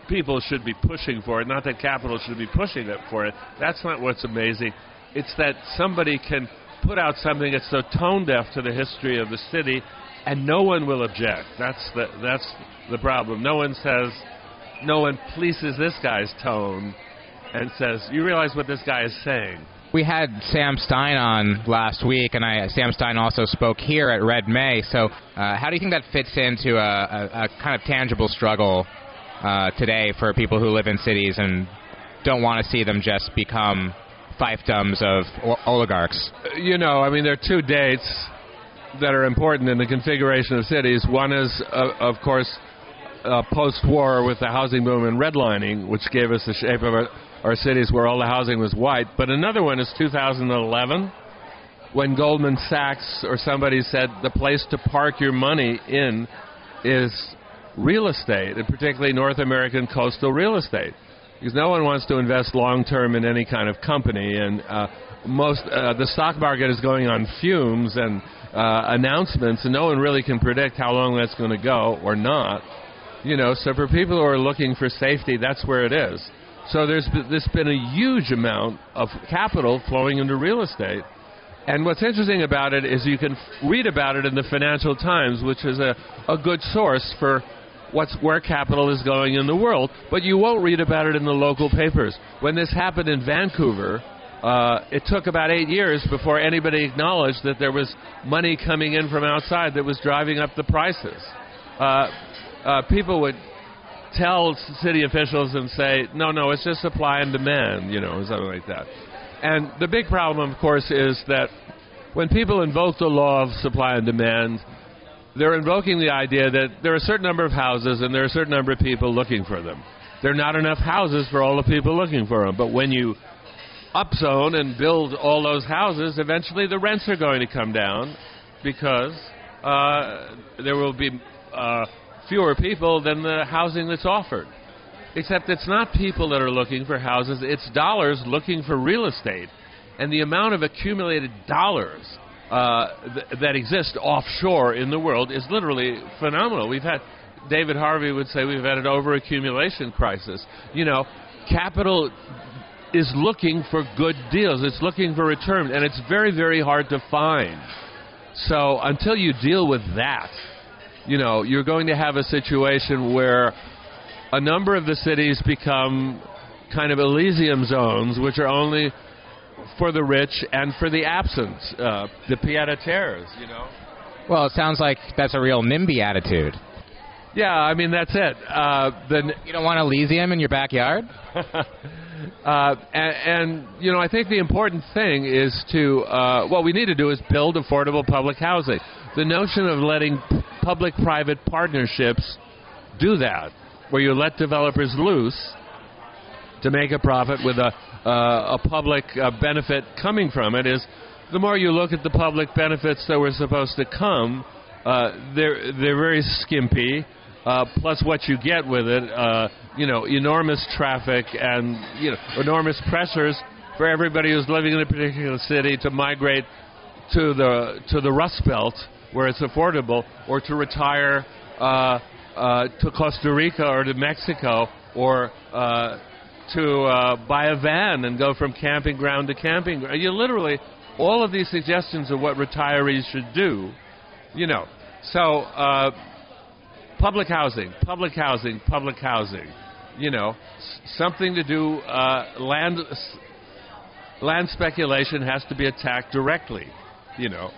people should be pushing for it, not that capital should be pushing it for it. That's not what's amazing. It's that somebody can put out something that's so tone deaf to the history of the city and no one will object. That's the that's the problem. No one says no one pleases this guy's tone and says, "You realize what this guy is saying." We had Sam Stein on last week, and I, Sam Stein also spoke here at Red May. So, uh, how do you think that fits into a, a, a kind of tangible struggle uh, today for people who live in cities and don't want to see them just become fiefdoms of oligarchs? You know, I mean, there are two dates that are important in the configuration of cities. One is, uh, of course, uh, post-war with the housing boom and redlining, which gave us the shape of our, our cities where all the housing was white. But another one is 2011, when Goldman Sachs or somebody said the place to park your money in is real estate, and particularly North American coastal real estate, because no one wants to invest long term in any kind of company, and uh, most uh, the stock market is going on fumes and uh, announcements, and no one really can predict how long that's going to go or not. You know, so for people who are looking for safety, that's where it is. So there's there's been a huge amount of capital flowing into real estate. And what's interesting about it is you can read about it in the Financial Times, which is a, a good source for what's where capital is going in the world, but you won't read about it in the local papers. When this happened in Vancouver, uh, it took about eight years before anybody acknowledged that there was money coming in from outside that was driving up the prices. Uh, uh, people would tell city officials and say, no, no, it's just supply and demand, you know, something like that. And the big problem, of course, is that when people invoke the law of supply and demand, they're invoking the idea that there are a certain number of houses and there are a certain number of people looking for them. There are not enough houses for all the people looking for them. But when you upzone and build all those houses, eventually the rents are going to come down because uh, there will be uh, fewer people than the housing that's offered. Except it's not people that are looking for houses, it's dollars looking for real estate. And the amount of accumulated dollars uh, th- that exist offshore in the world is literally phenomenal. We've had, David Harvey would say, we've had an overaccumulation crisis. You know, capital is looking for good deals, it's looking for return, and it's very, very hard to find. So until you deal with that, you know, you're going to have a situation where a number of the cities become kind of Elysium zones, which are only for the rich and for the absent, uh, the pied-à-terres, you know. Well, it sounds like that's a real NIMBY attitude. Yeah, I mean that's it. Uh, the You don't want Elysium in your backyard? uh, and, and you know, I think the important thing is to uh, what we need to do is build affordable public housing. The notion of letting p- public-private partnerships do that, where you let developers loose to make a profit with a uh, a public uh, benefit coming from it, is the more you look at the public benefits that were supposed to come. uh, they're they're very skimpy. Uh, plus, what you get with it, uh, you know, enormous traffic and you know enormous pressures for everybody who's living in a particular city to migrate to the to the Rust Belt where it's affordable, or to retire uh, uh, to Costa Rica or to Mexico, or uh, to uh, buy a van and go from camping ground to camping. ground. You literally all of these suggestions of what retirees should do. You know, so uh, public housing, public housing, public housing. You know, s- something to do. Uh, land s- land speculation has to be attacked directly. You know,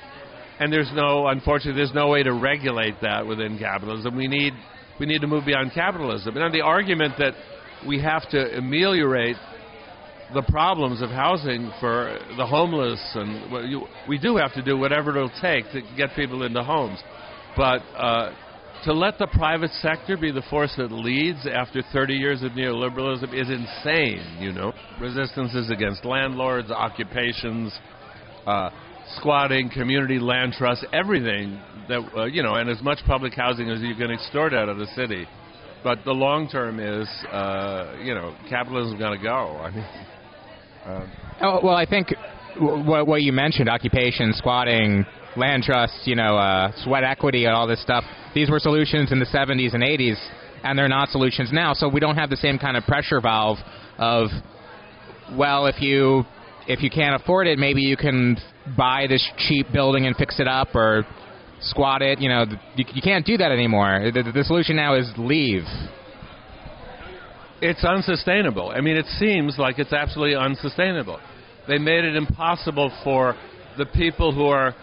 and there's no, unfortunately, there's no way to regulate that within capitalism. We need we need to move beyond capitalism. And the argument that we have to ameliorate the problems of housing for the homeless, and we do have to do whatever it'll take to get people into homes. But uh, to let the private sector be the force that leads after 30 years of neoliberalism is insane, you know. Resistances against landlords, occupations, uh, squatting, community land trusts, everything that, uh, you know, and as much public housing as you can extort out of the city. But the long term is, uh, you know, capitalism's going to go. I mean, um, Oh, well, I think what, what you mentioned, occupation, squatting, land trusts, you know, uh, sweat equity, and all this stuff, these were solutions in the 70s and 80s, and they're not solutions now. So we don't have the same kind of pressure valve of, well, if you if you can't afford it, maybe you can buy this cheap building and fix it up or squat it. You know, you, you can't do that anymore. The, the solution now is leave. it's unsustainable. I mean, it seems like it's absolutely unsustainable. They made it impossible for the people who are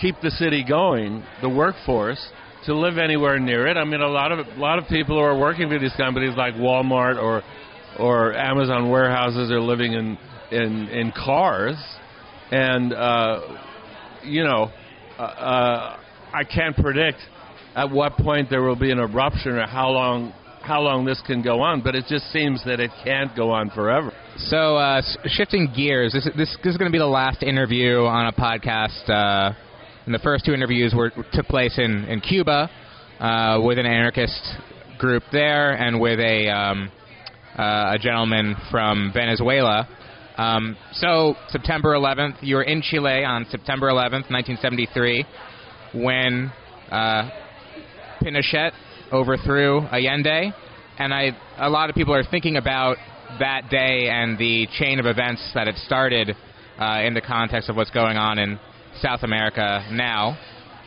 keep the city going, the workforce, to live anywhere near it. I mean, a lot of a lot of people who are working for these companies like Walmart or or Amazon warehouses are living in in in cars, and uh, you know, uh, uh, I can't predict at what point there will be an eruption or how long how long this can go on, but it just seems that it can't go on forever. So, uh, shifting gears, this, this, this is going to be the last interview on a podcast. Uh, and the first two interviews were took place in in Cuba uh, with an anarchist group there, and with a um, uh, a gentleman from Venezuela. Um, so, September 11th, you were in Chile on September 11th, 1973, when uh, Pinochet overthrew Allende, and I a lot of people are thinking about that day and the chain of events that it started uh, in the context of what's going on in South America now.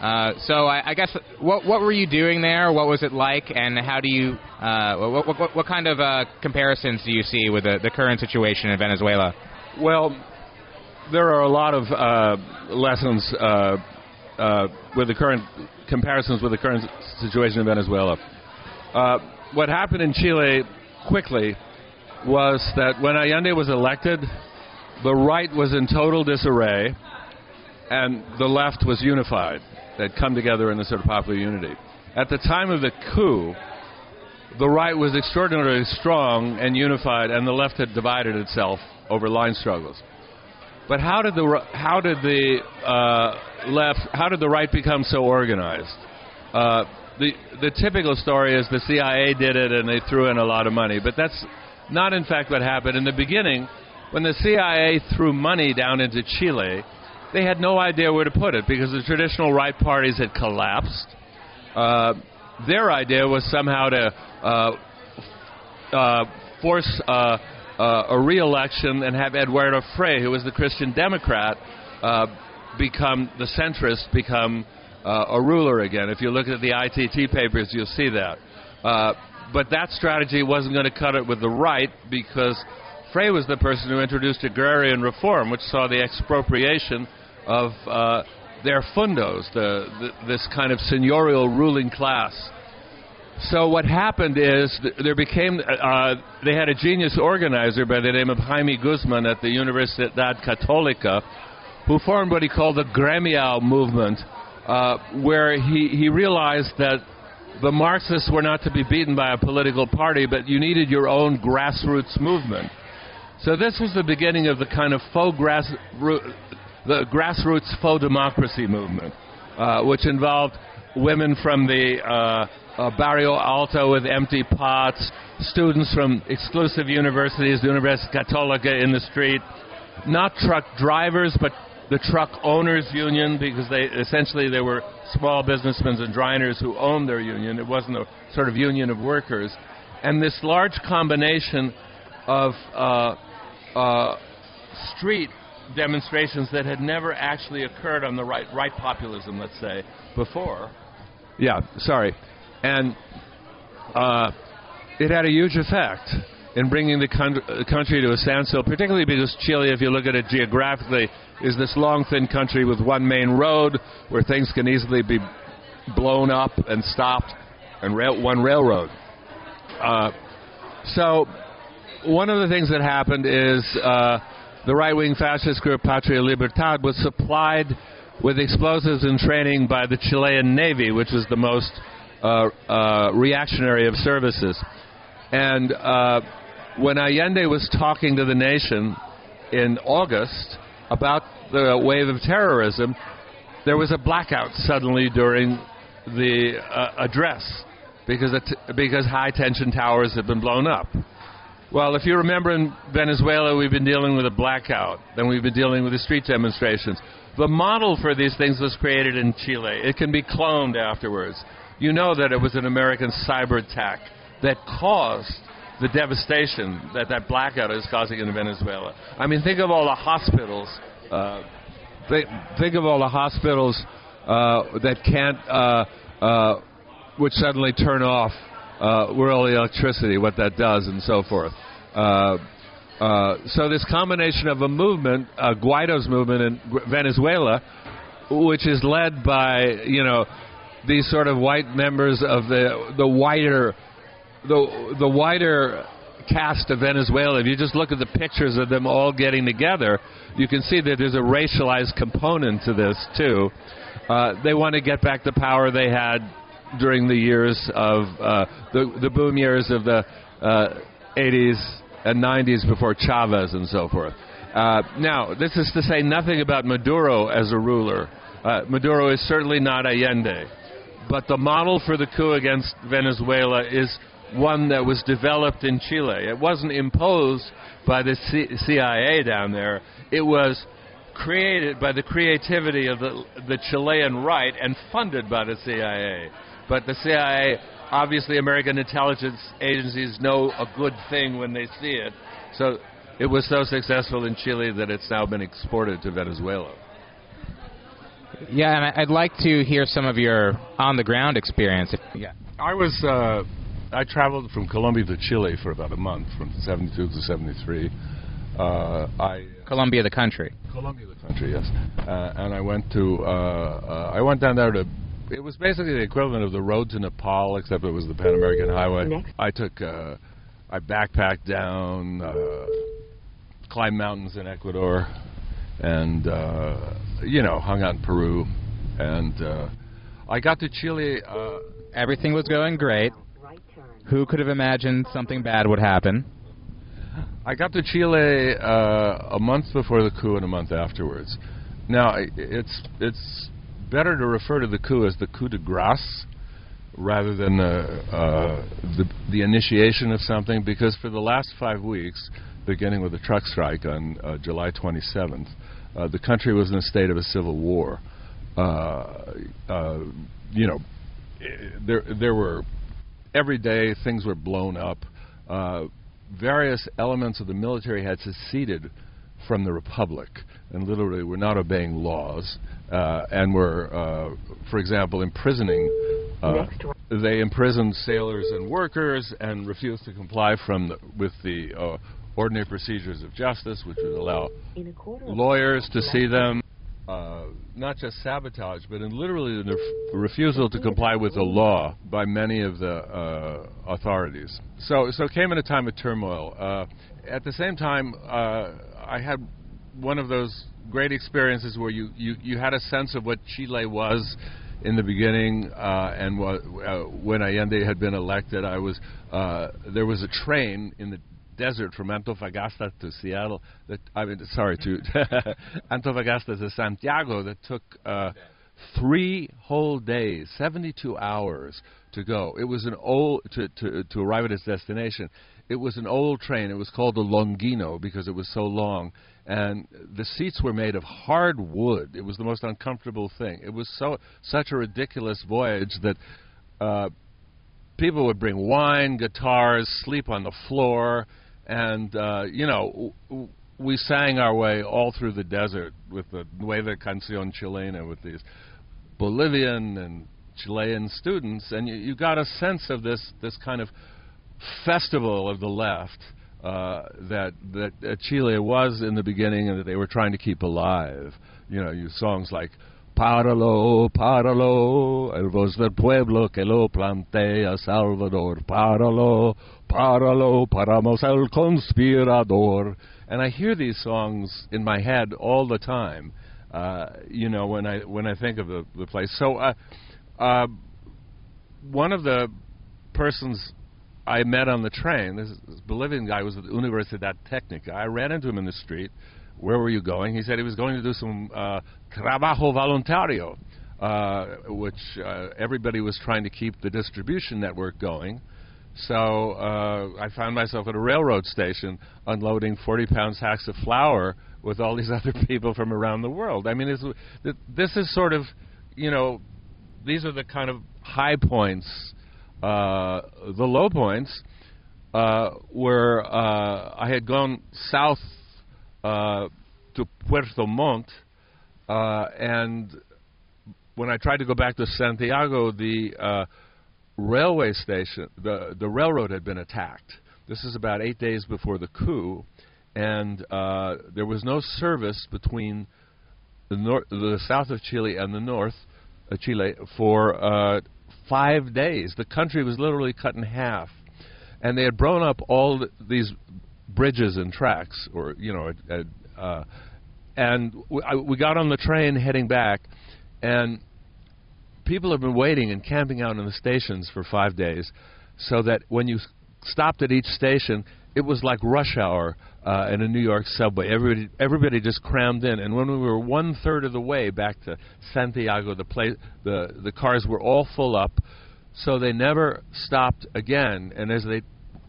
Uh, so I, I guess what what were you doing there? What was it like, and how do you uh, what, what, what, kind of uh, comparisons do you see with the, the current situation in Venezuela? Well, there are a lot of uh, lessons uh, with the current comparisons with the current situation in Venezuela. Uh, what happened in Chile quickly was that when Allende was elected, the right was in total disarray, and the left was unified. They'd come together in a sort of popular unity. At the time of the coup, the right was extraordinarily strong and unified, and the left had divided itself over line struggles. But how did the how did the uh, left how did the right become so organized? Uh, the the typical story is the CIA did it and they threw in a lot of money, but that's not in fact what happened. In the beginning, when the CIA threw money down into Chile, they had no idea where to put it because the traditional right parties had collapsed. Uh, their idea was somehow to uh, uh, force uh, uh, a re-election and have Eduardo Frei, who was the Christian Democrat, uh, become the centrist, become uh, a ruler again. If you look at the ITT papers, you'll see that. Uh, but that strategy wasn't going to cut it with the right because Frei was the person who introduced agrarian reform, which saw the expropriation of uh, their fundos, the, the, this kind of seniorial ruling class. So what happened is there became uh, they had a genius organizer by the name of Jaime Guzman at the Universidad Católica, who formed what he called the Gremial movement, uh, where he, he realized that the Marxists were not to be beaten by a political party, but you needed your own grassroots movement. So this was the beginning of the kind of faux grassroots, the grassroots faux democracy movement. uh, which involved women from the uh, uh, Barrio Alto with empty pots, students from exclusive universities, the Universidad Católica in the street, not truck drivers, but the truck owners union because they essentially they were small businessmen and driners who owned their union. It wasn't a sort of union of workers, and this large combination of uh, uh, street demonstrations that had never actually occurred on the right right populism, let's say, before. Yeah, sorry, and uh, it had a huge effect in bringing the country to a standstill, particularly because Chile, if you look at it geographically, is this long, thin country with one main road where things can easily be blown up and stopped, and rail- one railroad. Uh, so, one of the things that happened is uh, the right wing fascist group Patria Libertad was supplied with explosives and training by the Chilean Navy, which was the most uh, uh, reactionary of services. And uh, when Allende was talking to the nation in August about the wave of terrorism, there was a blackout suddenly during the uh, address because because high tension towers had been blown up. Well, if you remember in Venezuela, we've been dealing with a blackout, then we've been dealing with the street demonstrations. The model for these things was created in Chile. It can be cloned afterwards. You know that it was an American cyber attack that caused the devastation that that blackout is causing in Venezuela. I mean, think of all the hospitals. Uh, think, think of all the hospitals uh, that can't, uh, uh, which suddenly turn off uh, electricity, what that does, and so forth. Uh, uh, so this combination of a movement, uh, Guaido's movement in Venezuela, which is led by you know these sort of white members of the the wider the the wider caste of Venezuela. If you just look at the pictures of them all getting together, you can see that there's a racialized component to this too. Uh, they want to get back the power they had during the years of uh, the the boom years of the uh, 80s and 90s before Chavez and so forth. Uh, now, this is to say nothing about Maduro as a ruler. Uh, Maduro is certainly not Allende, but the model for the coup against Venezuela is one that was developed in Chile. It wasn't imposed by the C- CIA down there. It was created by the creativity of the, the Chilean right and funded by the CIA. But the CIA, obviously, American intelligence agencies know a good thing when they see it. So it was so successful in Chile that it's now been exported to Venezuela. Yeah, and I- I'd like to hear some of your on the ground experience. If, yeah. I was uh, I traveled from Colombia to Chile for about a month, from 72 to 73. Uh, I Colombia, the country. Colombia, the country, yes. Uh, and I went to uh, uh, I went down there to. It was basically the equivalent of the road to Nepal, except it was the Pan American Highway. I took uh, I backpacked down, uh, climbed mountains in Ecuador, and uh, you know hung out in Peru, and uh, I got to Chile. Uh, Everything was going great. Who could have imagined something bad would happen? I got to Chile uh, a month before the coup and a month afterwards. Now, it's it's better to refer to the coup as the coup de grace rather than uh, uh, the the initiation of something, because for the last five weeks, beginning with the truck strike on uh, July 27th, uh, the country was in a state of a civil war. Uh, uh, you know, eh, there there were every day things were blown up. Uh, various elements of the military had seceded from the republic and literally were not obeying laws uh, and were, uh, for example, imprisoning. Uh, they imprisoned sailors and workers and refused to comply from the, with the uh, ordinary procedures of justice, which would allow lawyers to see them. Uh, not just sabotage, but in literally the ref- refusal to comply with the law by many of the uh, authorities. So, so it came in a time of turmoil. Uh, at the same time, uh, I had one of those great experiences where you, you, you had a sense of what Chile was in the beginning, uh, and uh, when Allende had been elected, I was uh, there was a train in the desert from Antofagasta to Seattle. That I mean, sorry, to Antofagasta to Santiago that took uh, three whole days, 72 hours to go. It was an old to to to arrive at its destination. It was an old train. It was called the Longino because it was so long, and the seats were made of hard wood. It was the most uncomfortable thing. It was so such a ridiculous voyage that. Uh, people would bring wine, guitars, sleep on the floor, and uh, you know we sang our way all through the desert with the Nueva Canción Chilena with these Bolivian and Chilean students, and you, you got a sense of this this kind of festival of the left uh, that that uh, Chile was in the beginning, and that they were trying to keep alive. You know, you songs like Páralo, páralo, el voz del pueblo que lo plantea Salvador. Páralo, páralo, paramos el conspirador. And I hear these songs in my head all the time. Uh, you know, when I when I think of the the place. So, uh, uh, one of the persons I met on the train, this, this Bolivian guy was at the Universidad Técnica. I ran into him in the street. Where were you going? He said he was going to do some uh, trabajo voluntario, uh, which uh, everybody was trying to keep the distribution network going. So uh, I found myself at a railroad station unloading 40 pound sacks of flour with all these other people from around the world. I mean, this is sort of, you know, these are the kind of high points. Uh, the low points uh, were uh, I had gone south uh, to Puerto Montt, uh, and when I tried to go back to Santiago, the uh, railway station, the the railroad had been attacked. This is about eight days before the coup, and uh, there was no service between the nor- the south of Chile and the north of Chile for uh, five days. The country was literally cut in half, and they had blown up all th- these bridges and tracks, or you know, uh, and we, I, we got on the train heading back, and people have been waiting and camping out in the stations for five days, so that when you stopped at each station, it was like rush hour uh, in a New York subway. Everybody, everybody just crammed in, and when we were one third of the way back to Santiago, the place, the the cars were all full up, so they never stopped again. And as they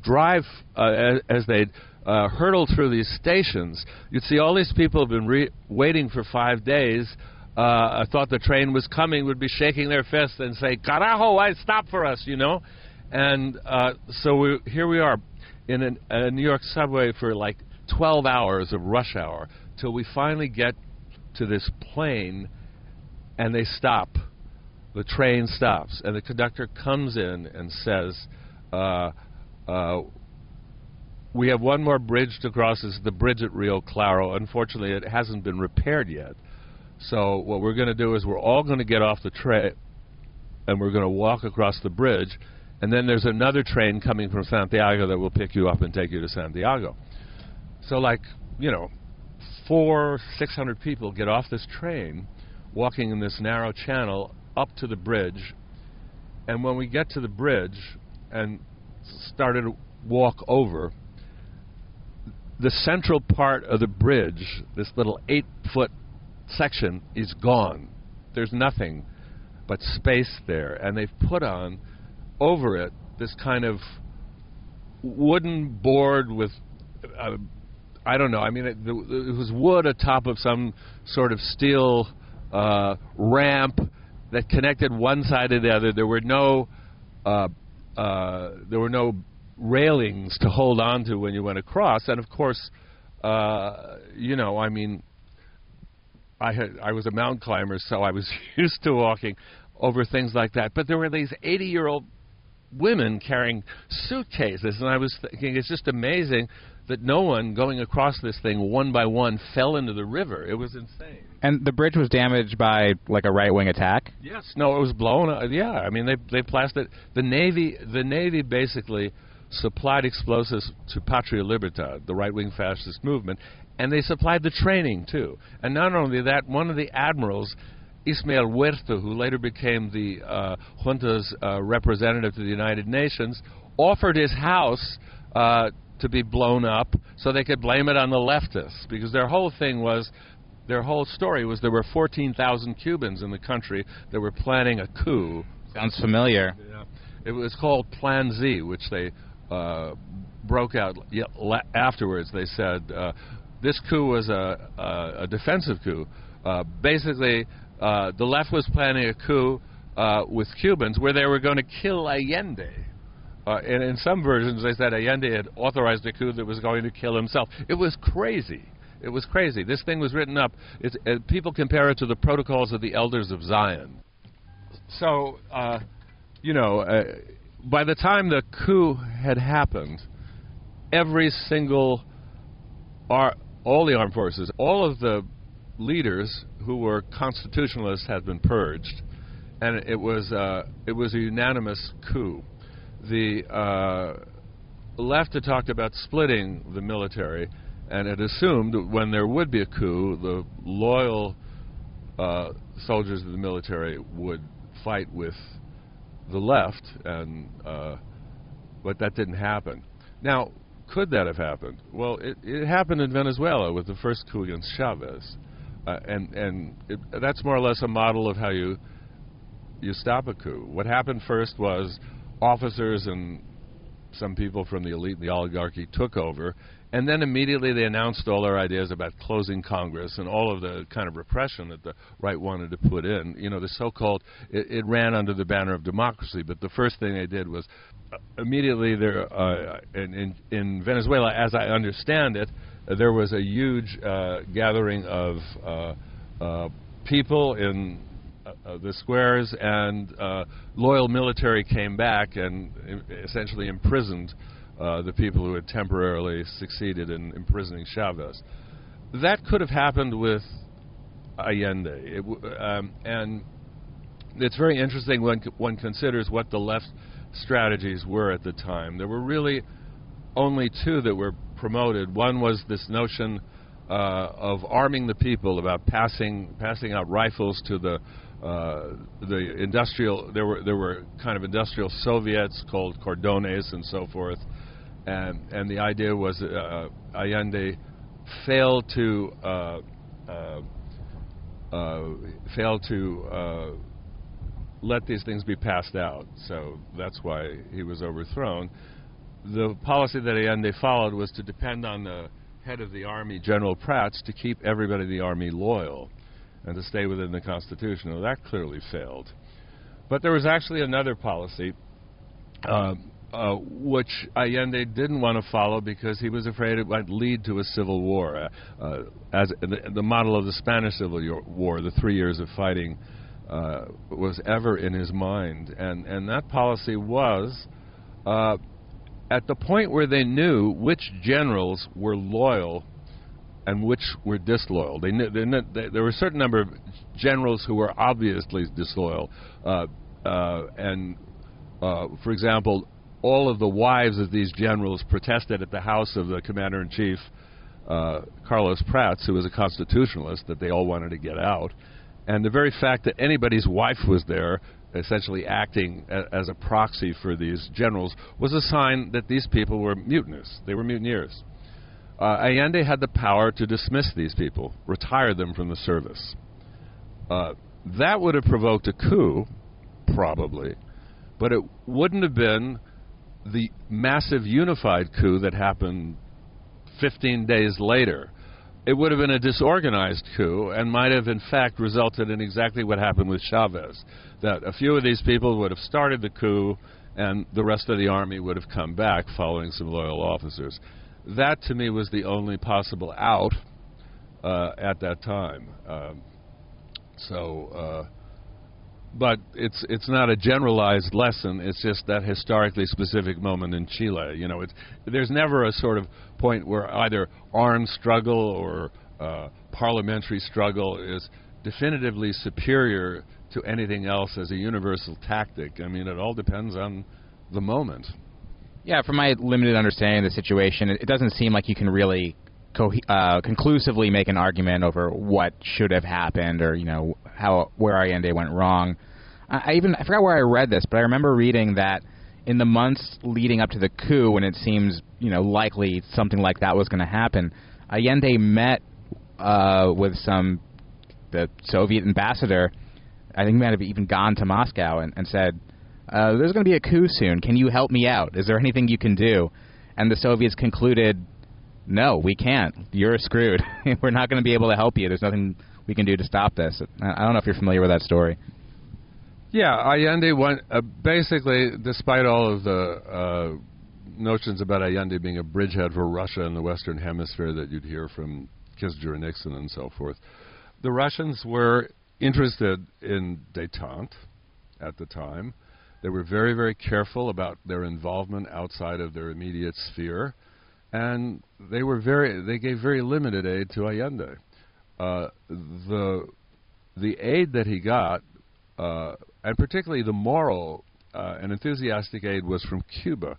drive, uh, as, as they uh, hurtle through these stations, you'd see all these people have been re- waiting for five days. Uh, I thought the train was coming, would be shaking their fists and say, "Carajo, why stop for us?" You know, and uh, so we, here we are in an, a New York subway for like 12 hours of rush hour till we finally get to this plane, and they stop. The train stops, and the conductor comes in and says. Uh, uh, we have one more bridge to cross. It's the bridge at Rio Claro. Unfortunately, it hasn't been repaired yet. So what we're going to do is we're all going to get off the train, and we're going to walk across the bridge. And then there's another train coming from Santiago that will pick you up and take you to Santiago. So like you know, four, six hundred people get off this train, walking in this narrow channel up to the bridge. And when we get to the bridge and started to walk over, the central part of the bridge, this little eight foot section, is gone. There's nothing but space there. And they've put on over it this kind of wooden board with. Uh, I don't know. I mean, it, it was wood atop of some sort of steel uh, ramp that connected one side to the other. There were no uh, uh, there were no railings to hold on to when you went across, and of course, uh, you know, I mean, I had I was a mountain climber, so I was used to walking over things like that. But there were these 80 year old women carrying suitcases, and I was thinking it's just amazing that no one going across this thing one by one fell into the river. It was insane. And the bridge was damaged by like a right wing attack. Yes, no, it was blown. Uh, yeah, I mean they they blasted the navy. The navy basically supplied explosives to Patria Libertad, the right wing fascist movement, and they supplied the training too. And not only that, one of the admirals. Ismael Huerta, who later became the uh, junta's uh, representative to the United Nations, offered his house uh, to be blown up so they could blame it on the leftists because their whole thing was their whole story was there were 14,000 Cubans in the country that were planning a coup. Sounds familiar. Yeah. It was called Plan Z, which they broke out afterwards. They said uh, this coup was a, a, a defensive coup. Uh, basically, uh, the left was planning a coup uh, with Cubans where they were going to kill Allende. Uh, and in some versions, they said Allende had authorized a coup that was going to kill himself. It was crazy. It was crazy. This thing was written up. People compare it to the protocols of the elders of Zion. So, you know, by the time the coup had happened, every single, ar- all the armed forces, all of the leaders who were constitutionalists had been purged, and it was uh, it was a unanimous coup. The uh, left had talked about splitting the military, and it assumed that when there would be a coup, the loyal uh, soldiers of the military would fight with the left, and uh, but that didn't happen. Now, could that have happened? Well, it, it happened in Venezuela with the first coup against Chavez, uh, and and it, that's more or less a model of how you you stop a coup. What happened first was officers and some people from the elite and the oligarchy took over, and then immediately they announced all their ideas about closing Congress and all of the kind of repression that the right wanted to put in. You know, the so-called it, it ran under the banner of democracy, but the first thing they did was uh, immediately there uh, in, in in Venezuela, as I understand it, uh, there was a huge uh, gathering of uh, uh, people in uh, uh, the squares, and uh, loyal military came back and i- essentially imprisoned uh, the people who had temporarily succeeded in imprisoning Chavez. That could have happened with Allende, it um, and it's very interesting when one considers what the left strategies were at the time. There were really only two that were promoted. One was this notion uh, of arming the people, about passing passing out rifles to the uh, the industrial. There were there were kind of industrial Soviets called cordones and so forth, and and the idea was uh, Allende failed to. Uh, uh, uh, failed to uh, let these things be passed out. So that's why he was overthrown. The policy that Allende followed was to depend on the head of the army, General Prats, to keep everybody in the army loyal and to stay within the Constitution. Well, that clearly failed. But there was actually another policy uh, uh, which Allende didn't want to follow because he was afraid it might lead to a civil war, uh, uh, as the, the model of the Spanish Civil War, the three years of fighting, uh, was ever in his mind, and and that policy was. Uh, at the point where they knew which generals were loyal and which were disloyal, they knew, they knew they, there were a certain number of generals who were obviously disloyal, uh, uh, and uh, for example, all of the wives of these generals protested at the house of the commander in chief, uh, Carlos Prats, who was a constitutionalist, that they all wanted to get out. And the very fact that anybody's wife was there, essentially acting a- as a proxy for these generals, was a sign that these people were mutinous. They were mutineers. Uh, Allende had the power to dismiss these people, retire them from the service. Uh, that would have provoked a coup, probably, but it wouldn't have been the massive unified coup that happened 15 days later. It would have been a disorganized coup and might have, in fact, resulted in exactly what happened with Chavez. That a few of these people would have started the coup and the rest of the army would have come back following some loyal officers. That, to me, was the only possible out uh, at that time. Um, so, uh, but it's it's not a generalized lesson. It's just that historically specific moment in Chile. You know, it's there's never a sort of point where either armed struggle or uh, parliamentary struggle is definitively superior to anything else as a universal tactic. I mean, it all depends on the moment. Yeah, from my limited understanding of the situation, it, it doesn't seem like you can really co- uh, conclusively make an argument over what should have happened or you know how where Allende went wrong. I, even I forgot where I read this, but I remember reading that in the months leading up to the coup, when it seems you know likely something like that was going to happen, Allende met uh, with some the Soviet ambassador. I think he might have even gone to Moscow and, and said, uh, "There's going to be a coup soon. Can you help me out? Is there anything you can do?" And the Soviets concluded, "No, we can't. You're screwed. We're not going to be able to help you. There's nothing we can do to stop this." I don't know if you're familiar with that story. Yeah, Allende went uh, basically, despite all of the uh, notions about Allende being a bridgehead for Russia in the Western Hemisphere that you'd hear from Kissinger and Nixon and so forth, the Russians were interested in détente at the time. They were very, very careful about their involvement outside of their immediate sphere, and they were very. They gave very limited aid to Allende. Uh, the the aid that he got, uh, and particularly the moral uh, and enthusiastic aid, was from Cuba.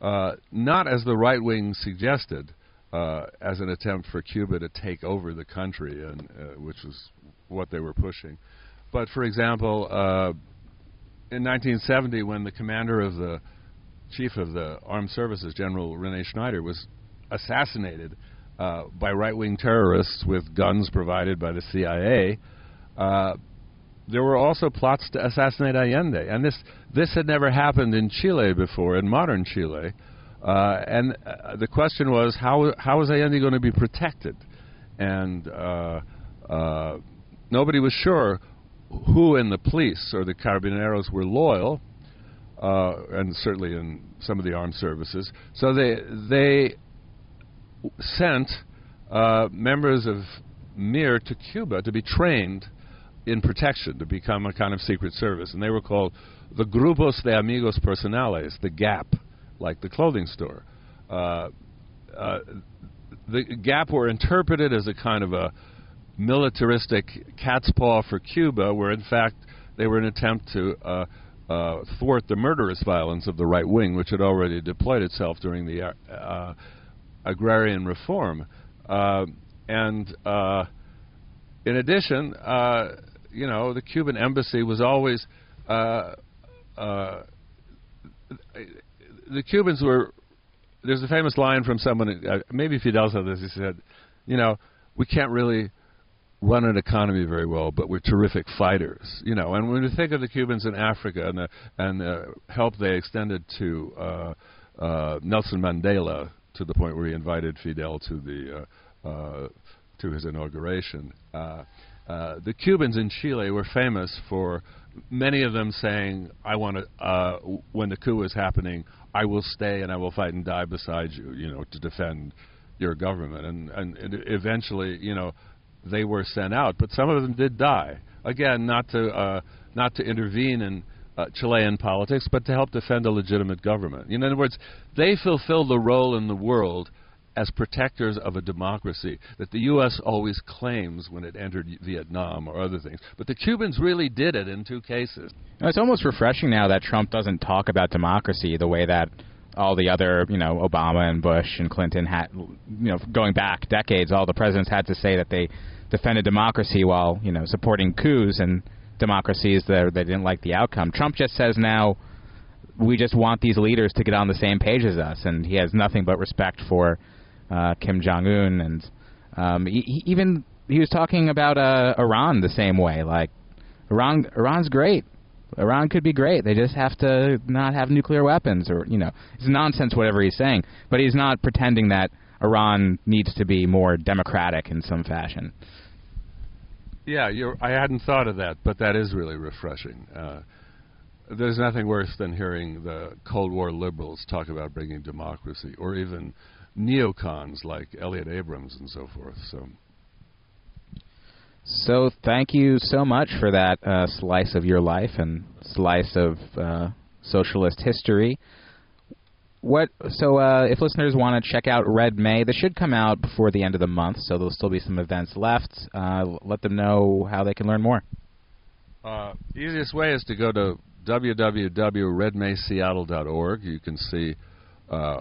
Uh, not as the right wing suggested, uh, as an attempt for Cuba to take over the country, and uh, which was what they were pushing. But for example, in 1970, when the commander of the chief of the armed services, General Rene Schneider, was assassinated uh, by right-wing terrorists with guns provided by the CIA. Uh, there were also plots to assassinate Allende, and this this had never happened in Chile before, in modern Chile. Uh, and uh, the question was how how is Allende going to be protected? And uh, uh, nobody was sure who in the police or the carabineros were loyal, uh, and certainly in some of the armed services. So they they sent uh, members of MIR to Cuba to be trained in protection, to become a kind of secret service, and they were called the Grupos de Amigos Personales, the GAP, like the clothing store. Uh, uh, the GAP were interpreted as a kind of a militaristic cat's paw for Cuba, where in fact they were an attempt to uh, uh, thwart the murderous violence of the right wing, which had already deployed itself during the uh, agrarian reform. Uh, and uh, in addition, uh, you know, the Cuban embassy was always uh, uh, the Cubans were. There's a famous line from someone, uh, maybe Fidel said this. He said, "You know, we can't really run an economy very well, but we're terrific fighters." You know, and when you think of the Cubans in Africa and the and the help they extended to uh, uh, Nelson Mandela to the point where he invited Fidel to the uh, uh, to his inauguration. Uh, uh, the Cubans in Chile were famous for many of them saying, "I want to." Uh, when the coup was happening, I will stay and I will fight and die beside you. You know, to defend your government. And and eventually, you know, they were sent out, but some of them did die. Again, not to uh, not to intervene in uh, Chilean politics, but to help defend a legitimate government. In other words, they fulfill the role in the world as protectors of a democracy that the U.S. always claims when it entered Vietnam or other things. But the Cubans really did it in two cases. Now, It's almost refreshing now that Trump doesn't talk about democracy the way that all the other, you know, Obama and Bush and Clinton had, you know, going back decades, all the presidents had to say that they defended democracy while, you know, supporting coups and democracies that they didn't like the outcome. Trump just says now we just want these leaders to get on the same page as us, and he has nothing but respect for uh, Kim Jong Un, and um, he, he even he was talking about uh, Iran the same way. Like Iran, Iran's great. Iran could be great. They just have to not have nuclear weapons, or you know, it's nonsense whatever he's saying. But he's not pretending that Iran needs to be more democratic in some fashion. Yeah, I hadn't thought of that, but that is really refreshing. Uh, there's nothing worse than hearing the Cold War liberals talk about bringing democracy, or even neocons like Elliott Abrams and so forth. So, So thank you so much for that uh, slice of your life and slice of uh, socialist history. What? So uh, if listeners want to check out Red May, this should come out before the end of the month, so there'll still be some events left. Uh, let them know how they can learn more. uh, easiest way is to go to www.redmayseattle.org. You can see uh,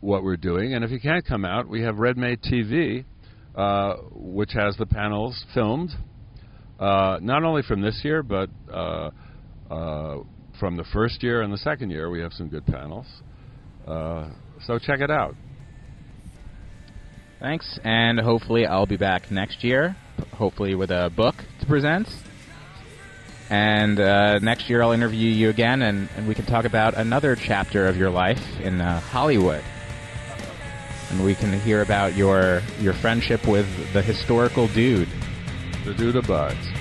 what we're doing, and if you can't come out, we have Red May TV, uh, which has the panels filmed, uh, not only from this year, but uh, uh, from the first year and the second year. We have some good panels. Uh, so check it out. Thanks, and hopefully I'll be back next year, hopefully with a book to present. And uh, next year I'll interview you again, and, and we can talk about another chapter of your life in uh, Hollywood. And we can hear about your your friendship with the historical dude. The dude abides.